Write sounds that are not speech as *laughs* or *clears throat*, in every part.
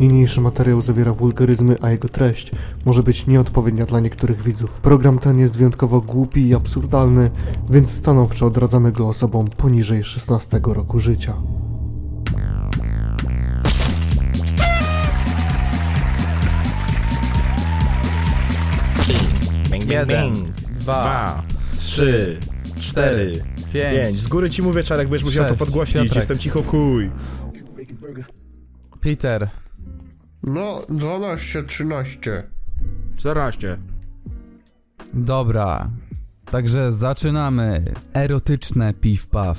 Niniejszy materiał zawiera wulgaryzmy, a jego treść może być nieodpowiednia dla niektórych widzów. Program ten jest wyjątkowo głupi i absurdalny, więc stanowczo odradzamy go osobom poniżej 16 roku życia. Jeden, dwa, trzy, cztery, pięć. pięć. Z góry ci mówię, Czarek, będziesz musiał to Sześć. podgłośnić. Piotrek. Jestem cicho w chuj. Peter. No, 12, 13. 14. Dobra. Także zaczynamy. Erotyczne piw-paw.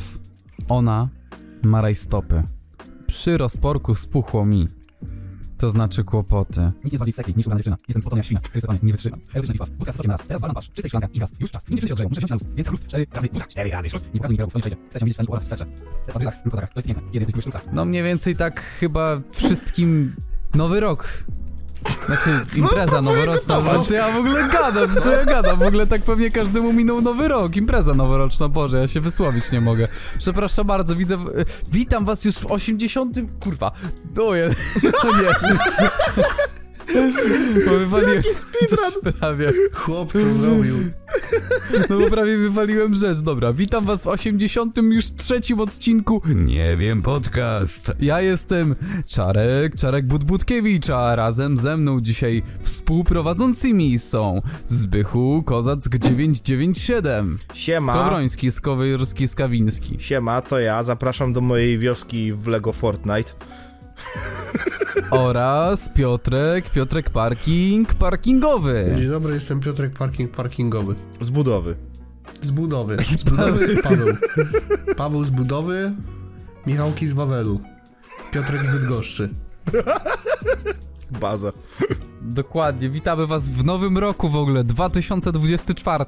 Ona ma rajstopy. Przy rozporku spuchło mi. To znaczy kłopoty. Nic jest bardziej sexy niż ubrana dziewczyna. Jestem spocony jak świnia. Zdecydowanie nie wytrzymam. Erotyczna bitwa. Wódka z sokiem raz. Teraz walam pasz. Czystej szklanka i gaz. Już czas. Nim się odgrzeją. Muszę wziąć na luz. Więc chrust. Cztery razy. Wódka. Cztery razy. Chrust. Nie pokazuj mi w twoim przejdzie. Chcę się widzieć w stanie oraz w serze. Test na brylach lub kozakach. To jest piękne. Kiedy jesteś w sztucach. No mniej więcej tak chyba wszystkim nowy rok. Znaczy impreza noworoczna, znaczy ja w ogóle gadam, co ja gadam, w ogóle tak pewnie każdemu minął nowy rok, impreza noworoczna, Boże, ja się wysłowić nie mogę. Przepraszam bardzo, widzę, witam was już w 80, kurwa, o je, *laughs* no nie. Bo wywaliłem coś prawie, Chłop co zrobił? no bo prawie wywaliłem rzecz, dobra, witam was w 80 już trzecim odcinku, nie wiem, podcast. Ja jestem Czarek, Czarek Budbudkiewicz, a razem ze mną dzisiaj współprowadzącymi są Zbychu Kozack 997, Siema. Skowroński, Skowyrski, Skawiński Siema, to ja. Zapraszam do mojej wioski w Lego Fortnite. Oraz Piotrek, Piotrek Parking, parkingowy. Dzień dobry, jestem Piotrek Parking Parkingowy. Z budowy. Z budowy. *laughs* Z budowy jest Paweł. Paweł z budowy, Michałki z Wawelu. Piotrek z Bydgoszczy. Baza. Dokładnie, witamy was w nowym roku w ogóle, 2024.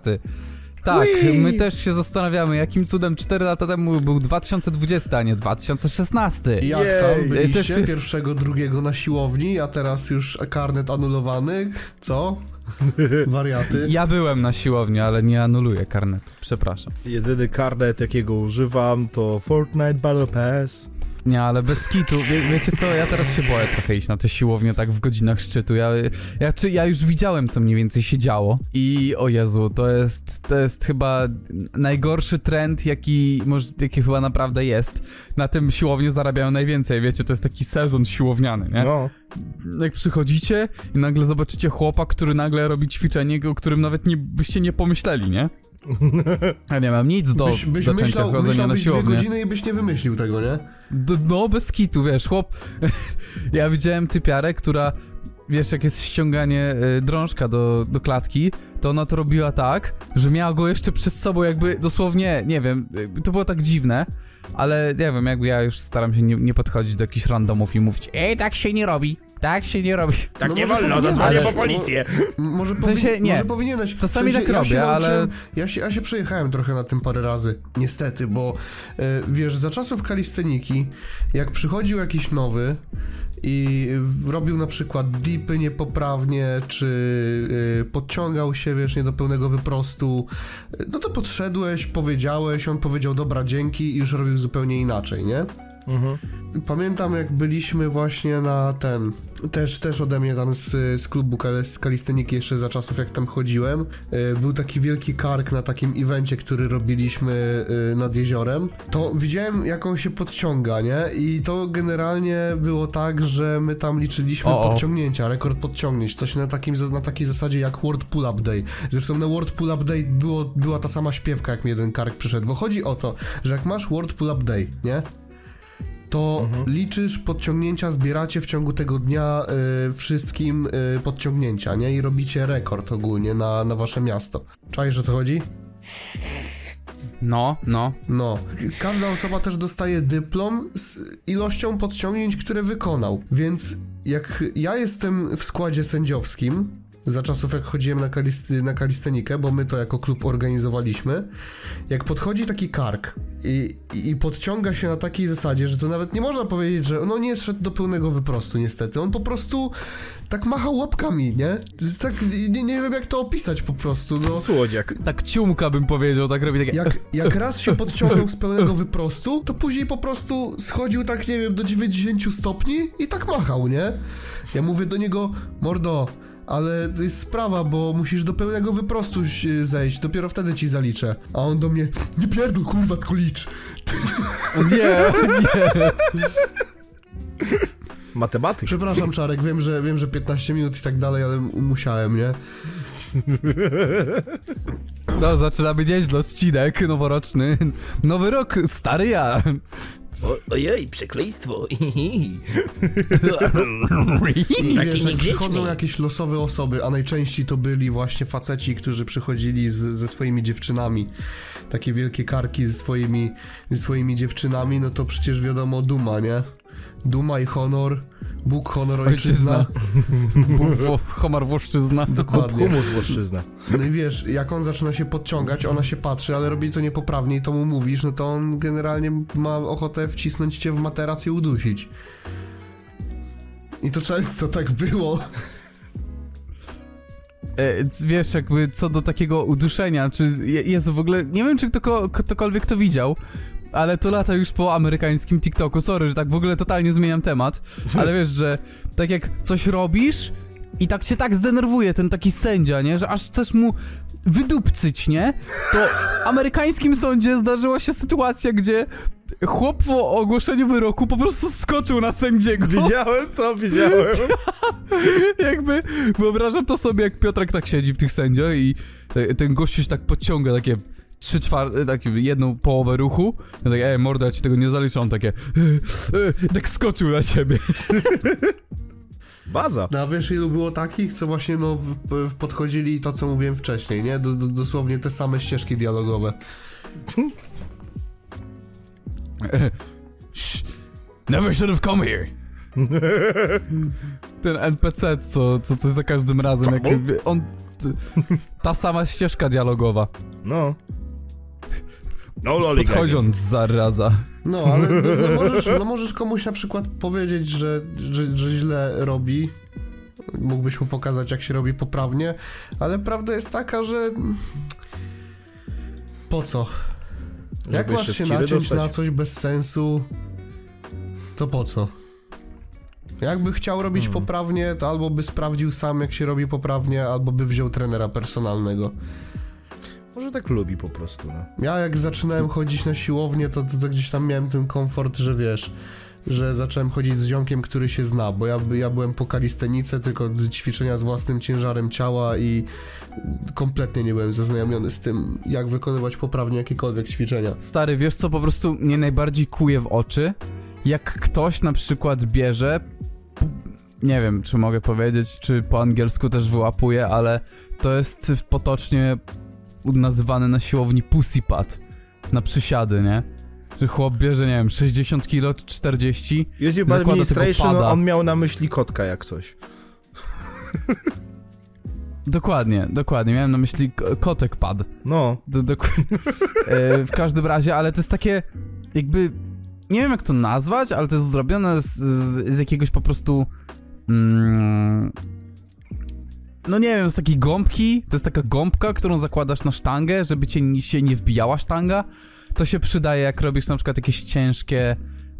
Tak, my też się zastanawiamy, jakim cudem 4 lata temu był 2020, a nie 2016. I Jak Jej. tam byliście? Też Pierwszego, drugiego na siłowni, a teraz już karnet anulowany. Co? *laughs* Wariaty. Ja byłem na siłowni, ale nie anuluję karnetu, przepraszam. Jedyny karnet, jakiego używam, to Fortnite Battle Pass. Nie, ale bez kitu, wie, wiecie co, ja teraz się boję trochę iść na te siłownie tak w godzinach szczytu. Ja, ja, czy, ja już widziałem, co mniej więcej się działo i o Jezu, to jest, to jest chyba najgorszy trend, jaki, może, jaki chyba naprawdę jest. Na tym siłownie zarabiają najwięcej, wiecie, to jest taki sezon siłowniany, nie? No. Jak przychodzicie i nagle zobaczycie chłopa, który nagle robi ćwiczenie, o którym nawet nie, byście nie pomyśleli, nie? *laughs* Ja nie mam nic do Byś, byś zaczęcia myślał, chodzenia na myślałbyś dwie siłownię. godziny i byś nie wymyślił tego, nie? D- no, bez kitu, wiesz, chłop... *laughs* ja widziałem typiarę, która, wiesz, jak jest ściąganie y, drążka do, do klatki, to ona to robiła tak, że miała go jeszcze przed sobą jakby dosłownie, nie wiem, y, to było tak dziwne, ale nie wiem, jakby ja już staram się nie, nie podchodzić do jakichś randomów i mówić Ej, tak się nie robi, tak się nie robi. Tak No nie może wolno, powinieneś, zadzwonię ale- po policję. M- Może, W sensie nie. może powinieneś. Czasami w sensie, tak ja się robię, ale- nauczyłem- Ja się, ja się przejechałem trochę na tym parę razy. Niestety, bo e, wiesz, za czasów kalisteniki, jak przychodził jakiś nowy i w- robił na przykład dipy niepoprawnie, czy e, podciągał się, wiesz, nie do pełnego wyprostu, e, no to podszedłeś, powiedziałeś, on powiedział dobra, dzięki i już robił zupełnie inaczej, nie? Mhm. Pamiętam jak byliśmy właśnie na ten, też, też ode mnie tam z, z klubu z kalisteniki jeszcze za czasów jak tam chodziłem, y, był taki wielki kark na takim evencie, który robiliśmy y, nad jeziorem, to widziałem jak on się podciąga, nie? I to generalnie było tak, że my tam liczyliśmy O, o. podciągnięcia, rekord podciągnięć, coś na, takim, na takiej zasadzie jak World Pull Up Day. Zresztą na World Pull Up Day było, była ta sama śpiewka jak mi jeden kark przyszedł, bo chodzi o to, że jak masz World Pull Up Day, nie? To liczysz podciągnięcia, zbieracie w ciągu tego dnia y, wszystkim y, podciągnięcia, nie? I robicie rekord ogólnie na, na wasze miasto. Czaisz o co chodzi? No, no. No. Każda osoba też dostaje dyplom z ilością podciągnięć, które wykonał. Więc jak ja jestem w składzie sędziowskim, za czasów jak chodziłem na, kalisty, na kalistenikę, bo my to jako klub organizowaliśmy, jak podchodzi taki kark i, i, i podciąga się na takiej zasadzie, że to nawet nie można powiedzieć, że no nie szedł do pełnego wyprostu niestety, on po prostu tak machał łapkami, nie? Tak, nie, nie wiem jak to opisać po prostu, no. Słodziak. Tak ciumka bym powiedział, tak robi takie... Jak, jak raz się podciągnął z pełnego wyprostu, to później po prostu schodził tak, nie wiem, do 90 stopni i tak machał, nie? Ja mówię do niego, mordo, ale to jest sprawa, bo musisz do pełnego wyprostu zejść, dopiero wtedy ci zaliczę. A on do mnie, nie pierdol, kurwa, tylko licz. Nie, *laughs* nie. Matematyk. Przepraszam, Czarek, wiem, że wiem, że 15 minut i tak dalej, ale musiałem, nie? No, zaczynamy nieźle odcinek noworoczny. Nowy rok, stary ja. O, ojej, przekleństwo. I wiesz, jak przychodzą jakieś losowe osoby, a najczęściej to byli właśnie faceci, którzy przychodzili z, ze swoimi dziewczynami, takie wielkie karki ze swoimi, ze swoimi dziewczynami, no to przecież wiadomo, duma, nie? Duma i honor, Bóg, honor, ojczyzna. *laughs* Wo- Homar Włoszczyzna. Dokładnie. Humus włoszczyzna. No i wiesz, jak on zaczyna się podciągać, ona się patrzy, ale robi to niepoprawnie i to mu mówisz, no to on generalnie ma ochotę wcisnąć cię w materac i udusić. I to często tak było. E, wiesz, jakby co do takiego uduszenia, czy je- Jezu, w ogóle, nie wiem, czy ktoko, ktokolwiek to widział, ale to lata już po amerykańskim TikToku, sorry, że tak w ogóle totalnie zmieniam temat, ale wiesz, że tak jak coś robisz i tak się tak zdenerwuje ten taki sędzia, nie, że aż chcesz mu wydupcyć, nie, to w amerykańskim sądzie zdarzyła się sytuacja, gdzie chłop po ogłoszeniu wyroku po prostu skoczył na sędziego. Widziałem to, widziałem. *laughs* Jakby wyobrażam to sobie, jak Piotrek tak siedzi w tych sędziach i te- ten gościu się tak podciąga takie trzy czwarte, takie jedną połowę ruchu. Ja tak, ej, morda, ja ci tego nie zaliczę. On takie, e, e, tak skoczył na siebie. Baza. No a wiesz ilu było takich, co właśnie no w, w podchodzili to co mówiłem wcześniej, nie? Do, do, dosłownie te same ścieżki dialogowe. Never should have come here. Ten NPC, co, co coś za każdym razem, jak on... Ta sama ścieżka dialogowa. No. No loli. Podchodzi on zaraza. No, ale no, no, możesz, no możesz komuś na przykład powiedzieć, że, że, że źle robi. Mógłbyś mu pokazać, jak się robi poprawnie, ale prawda jest taka, że. Po co? Jak Żeby masz się naciąć dostać. na coś bez sensu, to po co? Jakby chciał robić Hmm. poprawnie, to albo by sprawdził sam, jak się robi poprawnie, albo by wziął trenera personalnego. Może tak lubi po prostu, no. Ja jak zaczynałem chodzić na siłownię, to, to, to gdzieś tam miałem ten komfort, że wiesz, że zacząłem chodzić z ziomkiem, który się zna, bo ja, ja byłem po kalistenice, tylko ćwiczenia z własnym ciężarem ciała i kompletnie nie byłem zaznajomiony z tym, jak wykonywać poprawnie jakiekolwiek ćwiczenia. Stary, wiesz co po prostu mnie najbardziej kuje w oczy? Jak ktoś na przykład bierze, nie wiem czy mogę powiedzieć, czy po angielsku też wyłapuje, ale to jest potocznie nazywane na siłowni pussy pad, na przysiady, nie? Że chłop bierze, nie wiem, 60 kg czy 40 YouTube Administration, on miał na myśli kotka jak coś. Dokładnie, dokładnie, miałem na myśli kotek pad. No. Do, do, *laughs* e, w każdym razie, ale to jest takie jakby, nie wiem jak to nazwać, ale to jest zrobione z, z, z jakiegoś po prostu mm, no nie wiem, z takiej gąbki, to jest taka gąbka, którą zakładasz na sztangę, żeby cię się nie wbijała sztanga. To się przydaje jak robisz na przykład jakieś ciężkie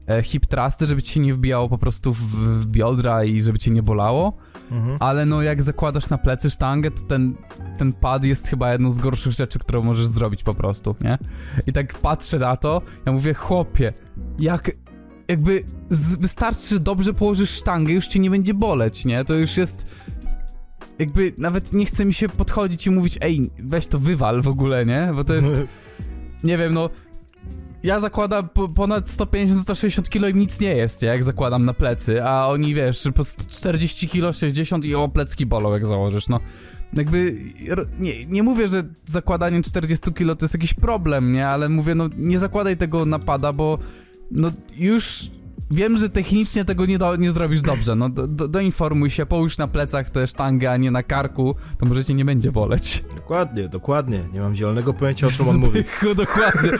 e, hip thrusty, żeby ci się nie wbijało po prostu w, w biodra i żeby cię nie bolało. Mhm. Ale no jak zakładasz na plecy sztangę, to ten, ten pad jest chyba jedną z gorszych rzeczy, którą możesz zrobić po prostu, nie? I tak patrzę na to, ja mówię, chłopie, jak jakby z, wystarczy, że dobrze położysz sztangę, już cię nie będzie boleć, nie? To już jest jakby nawet nie chce mi się podchodzić i mówić, ej, weź to wywal w ogóle, nie? Bo to jest, *laughs* nie wiem, no ja zakładam po, ponad 150-160 kg i nic nie jest, jak zakładam na plecy, a oni, wiesz, po 40 kg, 60 i o, plecki bolą, jak założysz, no. Jakby, nie, nie mówię, że zakładanie 40 kg to jest jakiś problem, nie? Ale mówię, no, nie zakładaj tego napada, bo no już wiem, że technicznie tego nie, do, nie zrobisz dobrze, no do, do, doinformuj się, połóż na plecach tę sztangę, a nie na karku, to może cię nie będzie boleć. Dokładnie, dokładnie. Nie mam zielonego pojęcia o czym on mówi. Zbychu, dokładnie. *laughs*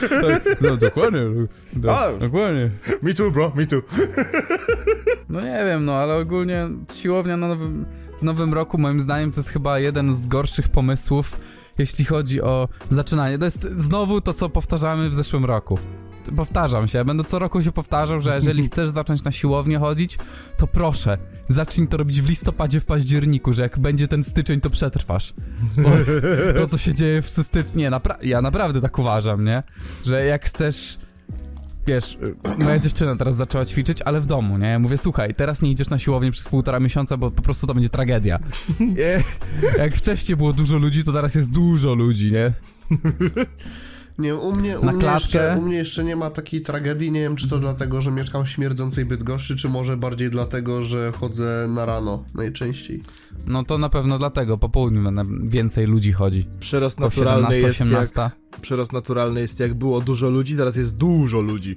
No, dokładnie. Do, A. dokładnie. Me too, bro, me too. No nie wiem, no ale ogólnie siłownia na nowym, w nowym roku moim zdaniem to jest chyba jeden z gorszych pomysłów, jeśli chodzi o zaczynanie. To jest znowu to, co powtarzamy w zeszłym roku. Powtarzam się, będę co roku się powtarzał, że jeżeli *laughs* chcesz zacząć na siłownię chodzić, to proszę, zacznij to robić w listopadzie, w październiku, że jak będzie ten styczeń, to przetrwasz. Bo to, co się dzieje w styczniu, nie, napra- ja naprawdę tak uważam, nie? Że jak chcesz wiesz, moja dziewczyna teraz zaczęła ćwiczyć, ale w domu, nie? Ja mówię, słuchaj, teraz nie idziesz na siłownię przez półtora miesiąca, bo po prostu to będzie tragedia. *laughs* Jak wcześniej było dużo ludzi, to teraz jest dużo ludzi, nie? Nie, u mnie, u, Na mnie klatkę? jeszcze, u mnie jeszcze nie ma takiej tragedii. Nie wiem, czy to dlatego, że mieszkam w śmierdzącej Bydgoszczy, czy może bardziej dlatego, że chodzę na rano najczęściej. No to na pewno dlatego, po południu więcej ludzi chodzi. Przyrost naturalny 17, jest jak... 18. Przyrost naturalny jest jak było dużo ludzi, teraz jest dużo ludzi.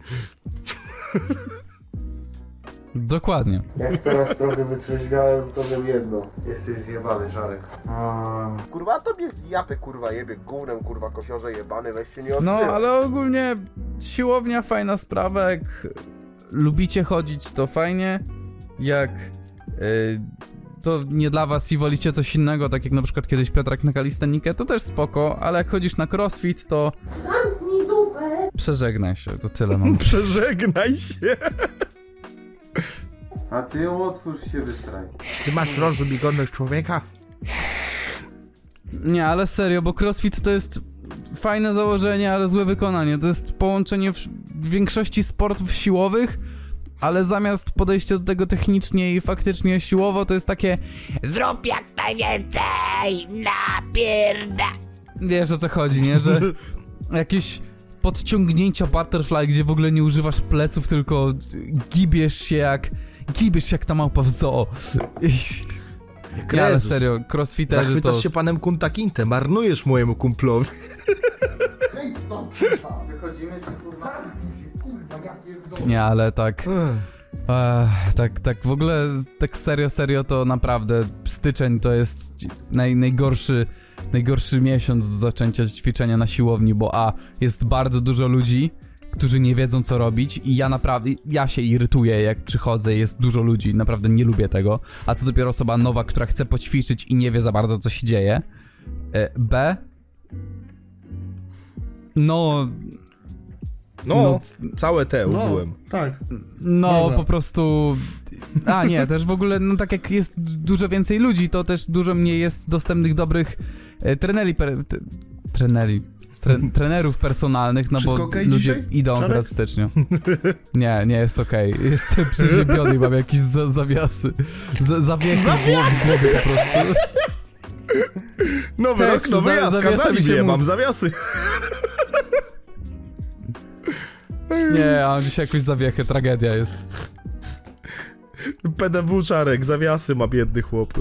Dokładnie. Jak teraz trochę wytrzeźwiałem, to wiem jedno. Jesteś zjebany, Żarek. Kurwa, tobie zjapy, kurwa, jebie gównem, kurwa, kosiorze jebany, weź się nie No, odzywaj. ale ogólnie siłownia fajna sprawa, jak lubicie chodzić, to fajnie, jak y, to nie dla was i wolicie coś innego, tak jak na przykład kiedyś Piotrek na kalistenikę, to też spoko, ale jak chodzisz na crossfit, to przeżegnaj się, to tyle mam. *laughs* Przeżegnaj się. A ty ją otwórz się wysraj. Ty masz rozum i godność człowieka? Nie, ale serio, bo crossfit to jest fajne założenie, ale złe wykonanie. To jest połączenie w, większości sportów siłowych, ale zamiast podejścia do tego technicznie i faktycznie siłowo, to jest takie Zrób jak najwięcej! Napierda! wiesz o co chodzi, nie? Że *laughs* jakieś podciągnięcia butterfly, gdzie w ogóle nie używasz pleców, tylko gibiesz się jak gibiesz się jak ta małpa w zoo. *laughs* Jak Nie, ale serio, crossfiterzy Zachwycasz to... się panem Kunta Kinte, marnujesz mojemu kumplowi. *laughs* Wychodzimy czy kurwa? Nie, ale tak... Ech, tak, tak w ogóle, tak serio, serio to naprawdę styczeń to jest naj, najgorszy, najgorszy miesiąc do zaczęcia ćwiczenia na siłowni, bo a, jest bardzo dużo ludzi, którzy nie wiedzą co robić i ja naprawdę, ja się irytuję jak przychodzę, jest dużo ludzi, naprawdę nie lubię tego, a co dopiero osoba nowa, która chce poćwiczyć i nie wie za bardzo co się dzieje. E, B. No, No, No, całe te No, ubyłem. tak. No, po prostu. A nie, też w ogóle, no tak jak jest dużo więcej ludzi, to też dużo mniej jest dostępnych dobrych e, treneri. Per, t, treneri. Tre, *laughs* trenerów personalnych, no Wszystko bo okej ludzie dzisiaj? idą Czarek? akurat w styczniu. *laughs* Nie, nie jest okej. Jestem przeziębiony mam jakieś za, zawiasy. Za, zawiechy w głowie, po prostu. Nowy Też, rok, nowy za- jazd, zawiesza kazali mi się mam zawiasy. Nie, a dzisiaj jakąś zawiechę, tragedia jest. PDW czarek, zawiasy ma biedny chłop. *laughs*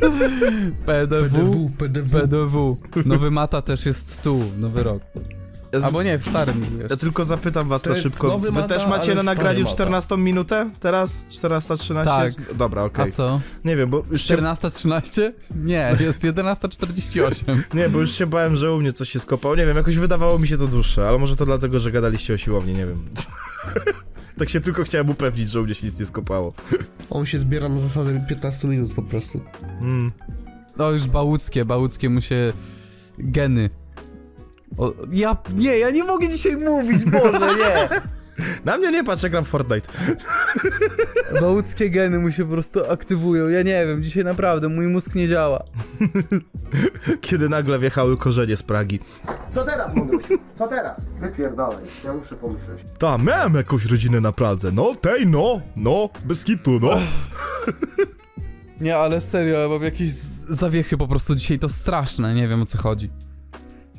PDW. PDW, PDW. PDW. Nowy mata też jest tu, nowy rok. Ja, Albo nie, w starym ja jest. tylko zapytam was To na szybko. Wy Mata, też macie na nagraniu Mata. 14 minutę? Teraz? 14.13? Tak. Dobra, okej. A co? Nie wiem, bo już się, 14.13? Nie, jest 11.48. *laughs* nie, bo już się bałem, że u mnie coś się skopał. Nie wiem, jakoś wydawało mi się to dłuższe, ale może to dlatego, że gadaliście o siłowni, nie wiem. *laughs* tak się tylko chciałem upewnić, że u mnie się nic nie skopało. *laughs* On się zbiera na zasadę 15 minut po prostu. Mm. No już bałuckie, bałuckie mu się geny. O, ja, nie, ja nie mogę dzisiaj mówić, Boże, nie! *laughs* Na mnie nie patrz, jak gram w Fortnite. *laughs* Bałuckie geny mu się po prostu aktywują, ja nie wiem, dzisiaj naprawdę mój mózg nie działa. Kiedy nagle wjechały korzenie z Pragi. Co teraz, Mądrusiu? Co teraz? Wypierdalaj, ja muszę pomyśleć. Ta, miałem jakąś rodzinę na Pradze. No, tej, no, no, bez kitu, no. *laughs* Nie, ale serio, ja mam jakieś z- zawiechy po prostu dzisiaj, to straszne, nie wiem o co chodzi.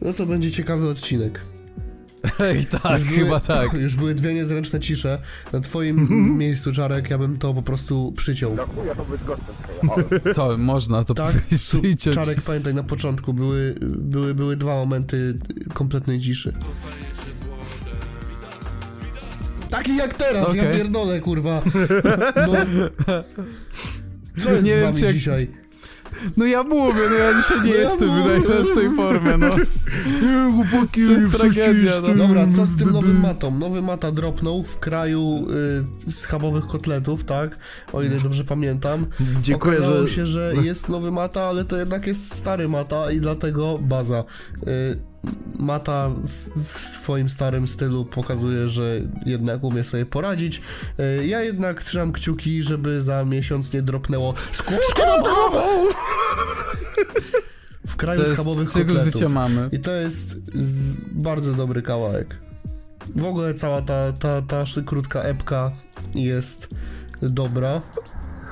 No to będzie ciekawy odcinek. Ej, tak, Już były- chyba tak. Już były dwie niezręczne cisze. Na twoim miejscu, Czarek, ja bym to po prostu przyciął. Chuja to. *laughs* To można to Tak, *laughs* przyciąć. Czarek, pamiętaj, na początku były, były, były dwa momenty kompletnej ciszy. Taki jak teraz, ja Okej. pierdolę, kurwa. *laughs* No. Co jest Nie z wiem, wami czy jak- dzisiaj? No ja mówię, no ja dzisiaj nie No ja jestem w najlepszej formie, no. To jest tragedia, no. Dobra, co z tym nowym matą? Nowy mata dropnął w kraju y, schabowych kotletów, tak? O ile dobrze pamiętam. Dziękuję, Okazało że... się, że jest nowy mata, ale to jednak jest stary mata i dlatego baza. Y, Mata w, swoim starym stylu pokazuje, że jednak umie sobie poradzić. Y, Ja jednak trzymam kciuki, żeby za miesiąc nie dropnęło składam w kraju To schabowych cykl kotletów. życia mamy. I to jest bardzo dobry kawałek. W ogóle cała ta, ta, ta krótka epka jest dobra.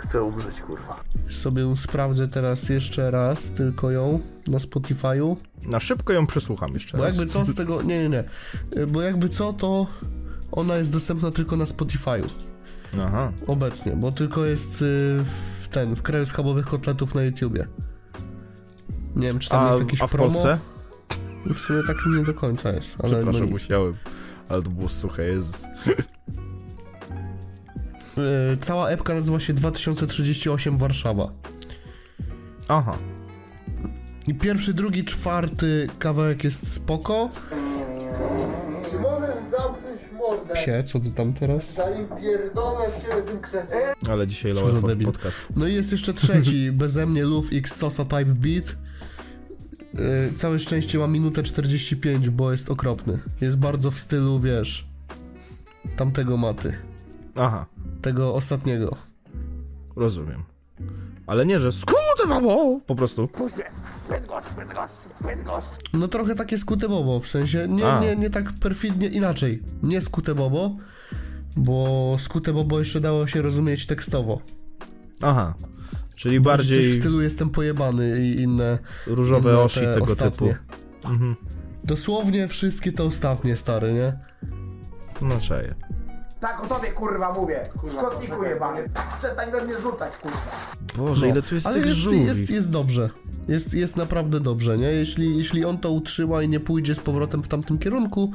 Chcę umrzeć, kurwa. Sobie sprawdzę teraz jeszcze raz tylko ją na Spotify'u. Na szybko ją przesłucham jeszcze Bo raz. jakby co z tego... *laughs* Nie, nie, nie. Bo jakby co, to ona jest dostępna tylko na Spotify'u Aha. obecnie, bo tylko jest y, w ten, w kraju schabowych kotletów na YouTubie. Nie wiem, czy tam A, jest jakiś a w promo. Polsce? W sumie tak nie do końca jest, ale no Przepraszam, nic. musiałem. Ale to było suche, Jezus. *laughs* Y, Cała epka nazywa się 2038 Warszawa. Aha. I pierwszy, drugi, czwarty kawałek jest spoko. Czy możesz zamknąć mordę, Psie, co ty tam teraz? zanim pierdolę tym krzesłem? Ale dzisiaj Co za pod, debil. podcast. No i jest jeszcze trzeci, *laughs* beze mnie Luf X Sosa Type Beat. Y, Całe szczęście ma minutę 45, bo jest okropny. Jest bardzo w stylu, wiesz, tamtego maty. Aha. Tego ostatniego. Rozumiem. Ale nie, że skróty, mamo! Po prostu. No trochę takie skute bobo, w sensie nie, A. nie, nie tak perfidnie, inaczej. Nie skute bobo, bo skute bobo jeszcze dało się rozumieć tekstowo. Aha. Czyli Bardziej... Coś bardziej w stylu jestem pojebany i inne. różowe inne osi te tego ostatnie. typu. Mhm. Dosłownie wszystkie te ostatnie, stary, nie? No czaję. Tak o tobie, kurwa, mówię. Szkodniku jebany. Przestań we mnie rzucać, kurwa. Boże, No, ile tu jest Ale tych jest, żółwi. jest, jest dobrze. Jest, jest naprawdę dobrze, nie? Jeśli, jeśli on to utrzyma i nie pójdzie z powrotem w tamtym kierunku,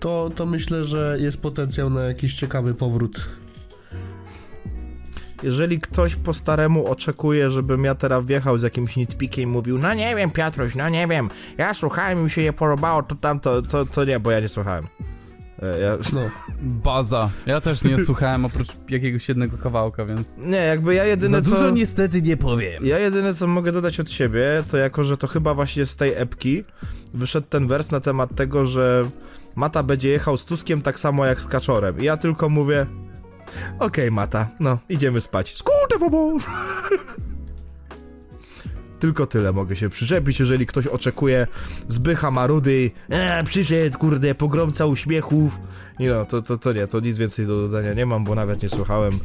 to, to myślę, że jest potencjał na jakiś ciekawy powrót. Jeżeli ktoś po staremu oczekuje, żebym ja teraz wjechał z jakimś nitpickiem i mówił, no nie wiem Piotruś, no nie wiem, ja słuchałem i mi się nie podobało, to tam, to, to, to nie, bo ja nie słuchałem. E, Ja, No, *laughs* Baza. Ja też nie słuchałem oprócz jakiegoś jednego kawałka, więc... nie, jakby ja jedyne Za dużo co... niestety nie powiem. Ja jedyne co mogę dodać od siebie, to jako, że to chyba właśnie z tej epki wyszedł ten wers na temat tego, że Mata będzie jechał z Tuskiem tak samo jak z Kaczorem. I ja tylko mówię, okej Mata, no, idziemy spać. Skurde, bobo! Tylko tyle mogę się przyczepić, jeżeli ktoś oczekuje Zbycha Marudy, e, przyszedł, kurde, pogromca uśmiechów. Nie no, to, to, to nie, to nic więcej do dodania nie mam, bo nawet nie słuchałem.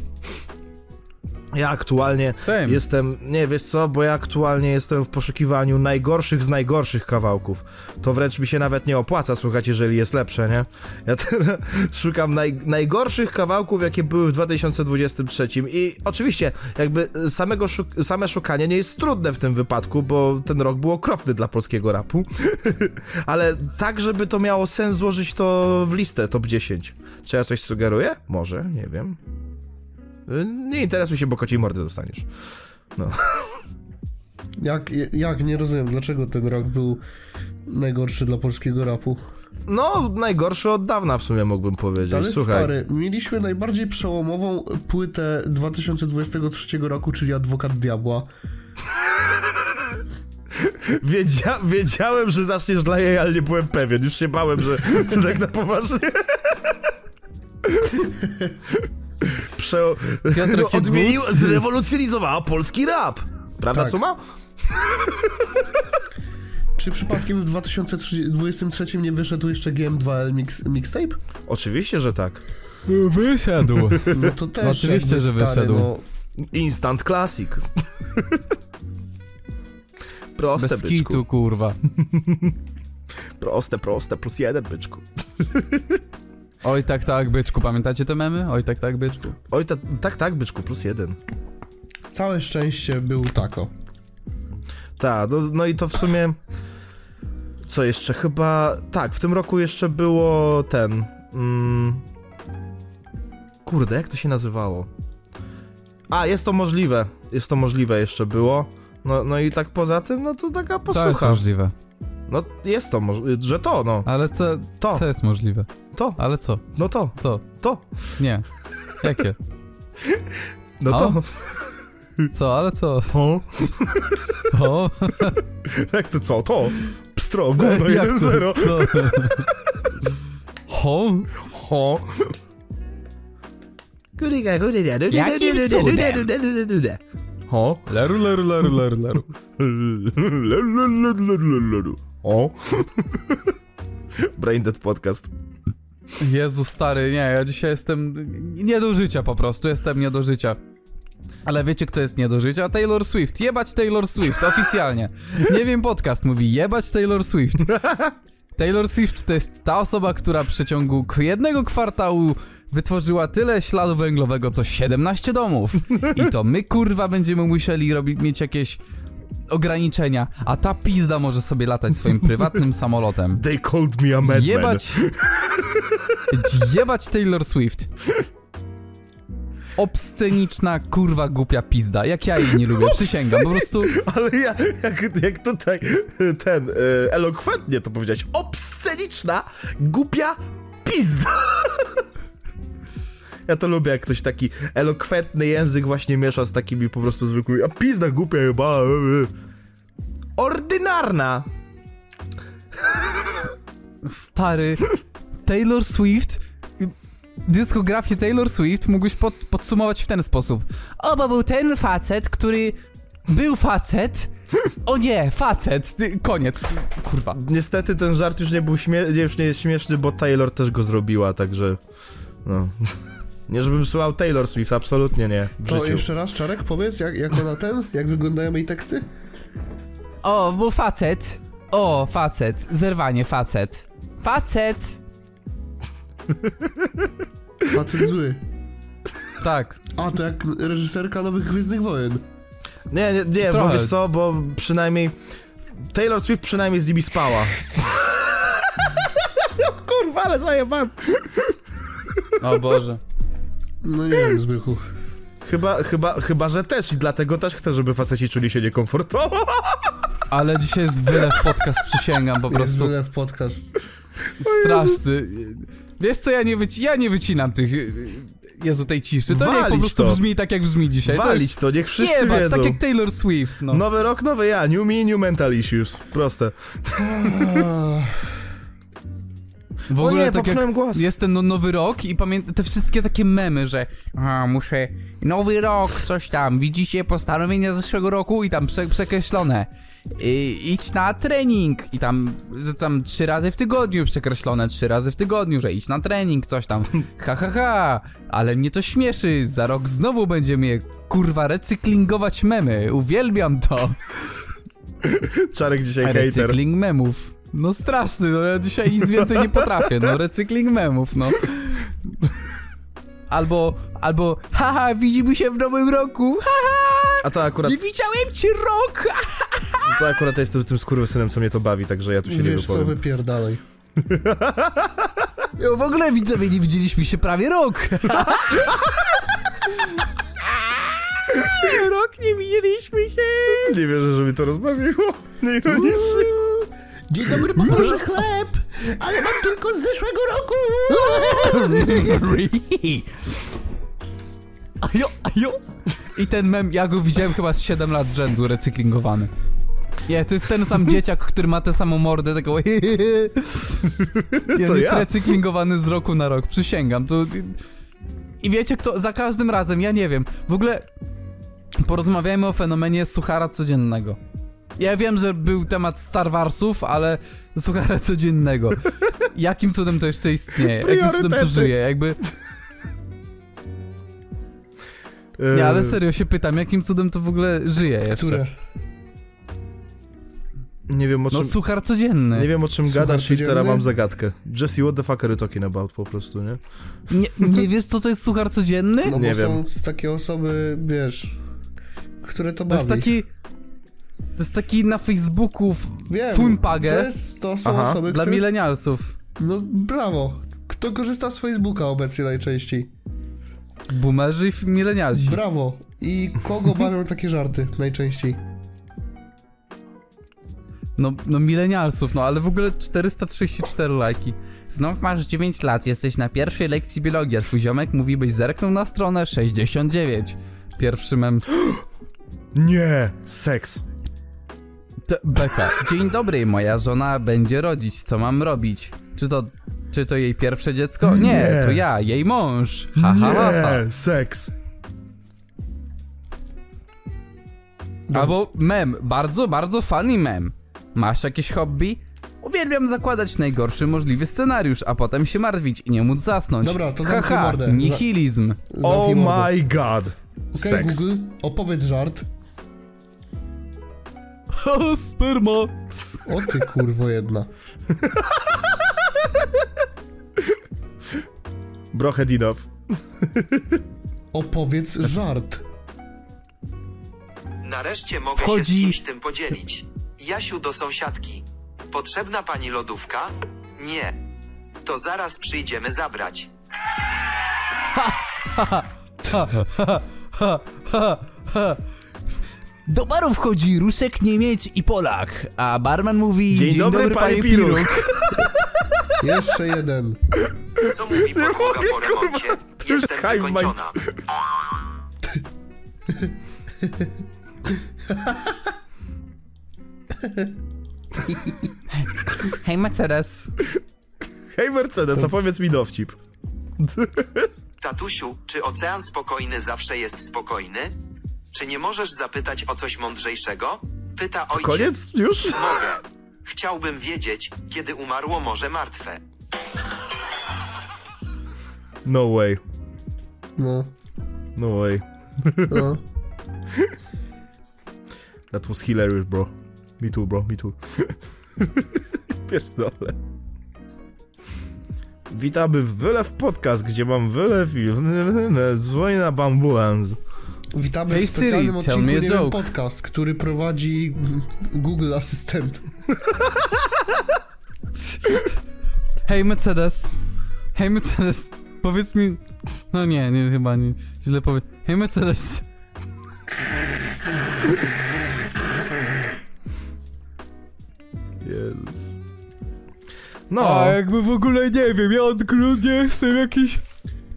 Ja aktualnie Same. Jestem, nie wiesz co, bo ja aktualnie jestem w poszukiwaniu najgorszych z najgorszych kawałków. To wręcz mi się nawet nie opłaca słuchać, jeżeli jest lepsze, nie? Ja teraz *laughs* szukam naj, najgorszych kawałków, jakie były w 2023 i oczywiście jakby samego szuk same szukanie nie jest trudne w tym wypadku, bo ten rok był okropny dla polskiego rapu. *laughs* Ale tak, żeby to miało sens złożyć to w listę top 10. Czy ja coś sugeruję? Może, nie wiem. Y, Nie interesuj się, bo kociej mordy dostaniesz. *laughs* jak, jak, nie rozumiem, dlaczego ten rok był najgorszy dla polskiego rapu. No, najgorszy od dawna w sumie mógłbym powiedzieć. Ale Słuchaj, stary, mieliśmy najbardziej przełomową płytę 2023 roku, czyli Adwokat Diabła. *laughs* wiedzia wiedziałem, że zaczniesz dla jej, ale nie byłem pewien. Już się bałem, że *laughs* tak na poważnie. Prze... Piotrek Odmienił, Edwards. zrewolucjonizowała polski rap. Prawda, Tak. Suma? *laughs* Czy przypadkiem w 2023 nie wyszedł jeszcze GM2L mix, mixtape? Oczywiście, że tak. Wysiadł. No to też Oczywiście, jakby, że stary, wyszedł. No, Instant classic. *laughs* Proste, Bez byczku. kitu, kurwa. *laughs* Proste, proste, plus jeden, byczku. Oj tak, tak, byczku. Pamiętacie te memy? Oj tak, tak, byczku. Oj, ta, tak, tak, byczku, plus jeden. całe szczęście był tako. Tak, no, no i to w sumie. Co jeszcze? Chyba. Tak, w tym roku jeszcze było ten. Mm, kurde, jak to się nazywało? A, jest to możliwe. Jest to możliwe jeszcze było. No, no i tak poza tym, no to taka Co jest posłucha. możliwe? No jest to, że to, no. Ale co, To, co jest możliwe? to, Ale co? no to, Co? to, Nie. Jakie? no O. to. Co, ale co? O, O, *laughs* jak to co? To? Pstro, gówno jak to? 1-0. Co? *laughs* Ho? Ho. Jakim cudem? Ho. Leru, leru, leru, leru, leru. *laughs* O. *laughs* Braindead Podcast. Jezu, stary, nie, ja dzisiaj jestem nie do życia po prostu, jestem nie do życia. Ale wiecie, kto jest nie do życia? Taylor Swift. Jebać Taylor Swift, *laughs* oficjalnie. Nie wiem, podcast mówi jebać Taylor Swift. *laughs* Taylor Swift to jest ta osoba, która w przeciągu jednego kwartału wytworzyła tyle śladu węglowego, co 17 domów. I to my, kurwa, będziemy musieli robić, mieć jakieś ograniczenia, a ta pizda może sobie latać swoim prywatnym *laughs* samolotem. They called me a madman. Jebać. Jebać Taylor Swift. Obsceniczna, kurwa, głupia pizda. Jak ja jej nie lubię, przysięgam. Po prostu. Ale ja, jak, jak tutaj ten e, elokwentnie to powiedziałeś, obsceniczna, głupia pizda. Ja to lubię, jak ktoś taki elokwentny język właśnie miesza z takimi po prostu zwykłymi, a pizda głupia chyba. Ordynarna. Stary. Taylor Swift. Dyskografię Taylor Swift mógłbyś pod, podsumować w ten sposób. O, bo był ten facet, który był facet. O nie, facet. Koniec. Kurwa. Niestety ten żart już nie był śmie- już nie jest śmieszny, bo Taylor też go zrobiła, także no. Nie żebym słuchał Taylor Swift, absolutnie nie. W To życiu. jeszcze raz, Czarek, powiedz, jak, jak ona ten, jak wyglądają jej teksty? O, był facet. O, facet. Zerwanie, facet. Facet. Facet zły. Tak. A, to jak reżyserka Nowych Gwiezdnych Wojen. Nie, nie, nie bo wiesz co, bo przynajmniej Taylor Swift przynajmniej z nimi spała. *laughs* Kurwa, ale zajebałem. O Boże. No nie wiem, Zbychu. Chyba, chyba, chyba, że też i dlatego też chcę, żeby faceci czuli się niekomfortowo. *laughs* Ale dzisiaj jest wylew podcast, przysięgam po Jest prostu. wylew podcast. Straszny. Wiesz co, ja nie, wyci- ja nie wycinam tych... Jezu, tej ciszy. To niech po Walić prostu to. brzmi tak, jak brzmi dzisiaj. Walić to, niech To wszyscy jest, jebać, wiedzą. tak jak Taylor Swift, no. Nowy rok, nowy ja, new me, new mental issues. Proste. *laughs* W O ogóle nie, tak jak głos. jest ten no, nowy rok i pamiętam te wszystkie takie memy, że a, muszę nowy rok, coś tam, widzicie postanowienia z zeszłego roku i tam prze, przekreślone. I, idź na trening i tam, że tam trzy razy w tygodniu przekreślone, trzy razy w tygodniu, że idź na trening, coś tam. Ha, ha, ha, ale mnie to śmieszy, za rok znowu będziemy je, kurwa recyklingować memy, uwielbiam to. *laughs* Czarek dzisiaj hater. Recykling memów. No straszny, no ja dzisiaj nic więcej nie potrafię, no recykling memów, no. Albo, albo, haha, widzimy się w nowym roku, haha, A to akurat, nie widziałem cię rok, *laughs* to akurat jestem tym skurwysynem, co mnie to bawi, także ja tu się nie Wiesz co, wypowiem. wypierdalaj. no w ogóle widzowie, nie widzieliśmy się prawie rok. *laughs* rok nie widzieliśmy się. Nie wierzę, że mi to rozbawiło. *laughs* Nieironicznie. Dzień dobry, poproszę chleb, ale mam tylko z zeszłego roku. *laughs* Ajo, ajo. I ten mem, ja go widziałem chyba z 7 lat z rzędu recyklingowany. Nie, to jest ten sam *laughs* dzieciak, który ma tę samą mordę, taką on *laughs* To jest ja. recyklingowany z roku na rok, przysięgam. To... I wiecie kto, za każdym razem, ja nie wiem, w ogóle porozmawiajmy o fenomenie suchara codziennego. Ja wiem, że był temat Star Warsów, ale suchara *laughs* codziennego. Jakim cudem to jeszcze istnieje? Jakim cudem to żyje? Jakby... Nie, ale serio się pytam, jakim cudem to w ogóle żyje jeszcze? Które? Nie wiem o czym... No suchar codzienny. Nie wiem o czym Słuchaj, gadasz, i teraz codzienny? mam zagadkę. Jesse, what the fuck are you talking about po prostu, nie? Nie, nie wiesz co to jest suchar codzienny? No Nie bo wiem. są takie osoby, wiesz, które to To bawi. jest taki... To jest taki na Facebooku Wiem, funpagę to, jest, to są Aha, osoby, dla które... milenialsów. No brawo. Kto korzysta z Facebooka obecnie najczęściej? Boomerzy i milenialsi. Brawo. I kogo *laughs* bawią takie żarty najczęściej? No, no milenialsów, no ale w ogóle 434 lajki. Znów masz 9 lat, jesteś na pierwszej lekcji biologii, a twój ziomek mówi byś zerknął na stronę 69. Pierwszy mem. *gasps* Nie! Seks. T- Beka. Dzień dobry, moja żona będzie rodzić, co mam robić? Czy to, czy to jej pierwsze dziecko? Nie, Nie. to ja, jej mąż. Ha, ha, ha, ha. Nie! Seks. Albo mem, bardzo, bardzo funny mem. Masz jakieś hobby? Uwielbiam zakładać najgorszy możliwy scenariusz, a potem się martwić i nie móc zasnąć. Dobra, to zamknij Haha, mordę. Za- nihilizm. Oh Zamknij mordę. my god. Okej, Seks. Google, opowiedz żart. O, *laughs* sperma. O ty kurwo jedna. Brochedinow. Opowiedz żart. Nareszcie mogę Wchodzi- się z kimś tym podzielić. Jasiu do sąsiadki. Potrzebna pani lodówka? Nie. To zaraz przyjdziemy zabrać. Do baru wchodzi Rusek, Niemiec i Polak, a barman mówi Dzień dobry, panie Piruk. *laughs* Jeszcze jeden. Co mówi podłoga po remoncie? to już Jestem hive mind. wykończona. Hej Mercedes. Hej Mercedes, opowiedz mi dowcip. Tatusiu, czy ocean spokojny zawsze jest spokojny? Czy nie możesz zapytać o coś mądrzejszego? Pyta ojciec. Koniec? Już? Mogę. Chciałbym wiedzieć, kiedy umarło Morze Martwe. No way. No, No way. no. *laughs* That was hilarious, bro. Me too, bro, me too. *laughs* Pierdolę. Witamy w Wylew Podcast, gdzie mam wylew i *laughs* dzwoni na bambulans. Witamy Hey w specjalnym Siri, odcinku Nie wiem, podcast, który prowadzi *laughs* Google Asystent. *laughs* Hej Mercedes. Hej Mercedes. Powiedz mi... No nie, nie, chyba nie. Źle powiem. Hej Mercedes. Jezus. No, A jakby w ogóle nie wiem, ja od grudnia jestem jakiś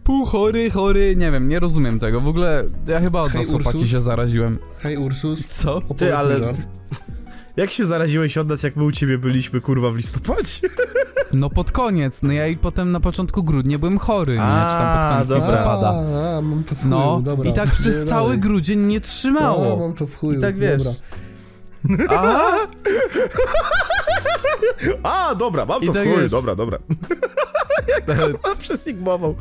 pół chory, chory, nie wiem, nie rozumiem tego. W ogóle ja chyba od Hej, was chłopaki Ursus. się zaraziłem. Hej Ursus, Co? opowiedz ty, ale... mi żart. *laughs* Jak się zaraziłeś od nas, jak my u ciebie byliśmy, kurwa, w listopadzie? No pod koniec, no ja i potem na początku grudnia byłem chory, nie? Czy tam pod koniec dobra. listopada. A, a, mam to w chuju, No, dobra. i tak przez Nie cały dalej. grudzień nie A, trzymało. mam to w chuju, I tak wiesz. dobra. *laughs* A, *laughs* A, dobra, mam I to w tak chuj, wiesz. dobra, dobra. A przesigmował.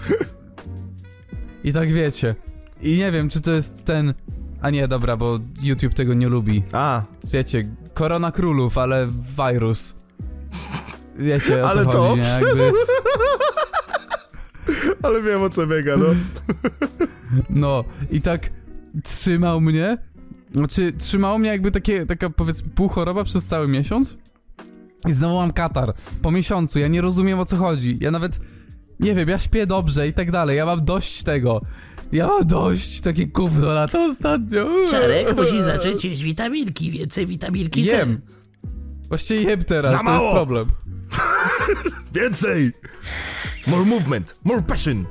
I tak wiecie. I nie wiem, czy to jest ten... A nie, dobra, bo YouTube tego nie lubi. A, Wiecie, korona królów, ale wirus. Wiecie, o Ale co to chodzi, nie? Jakby, *laughs* ale wiem o co biega, no. *laughs* no, i tak trzymał mnie. Znaczy, trzymało mnie jakby takie, taka powiedzmy półchoroba przez cały miesiąc. I znowu mam katar. Po miesiącu, ja nie rozumiem o co chodzi. Ja nawet, nie wiem, ja śpię dobrze i tak dalej. Ja mam dość tego. Ja mam dość takie gówno na to ostatnio. Czarek musi zacząć jeść witaminki, więcej witaminki Z. Jem. Właściwie jem teraz, Za to jest mało. problem. *laughs* Więcej! More movement, more passion.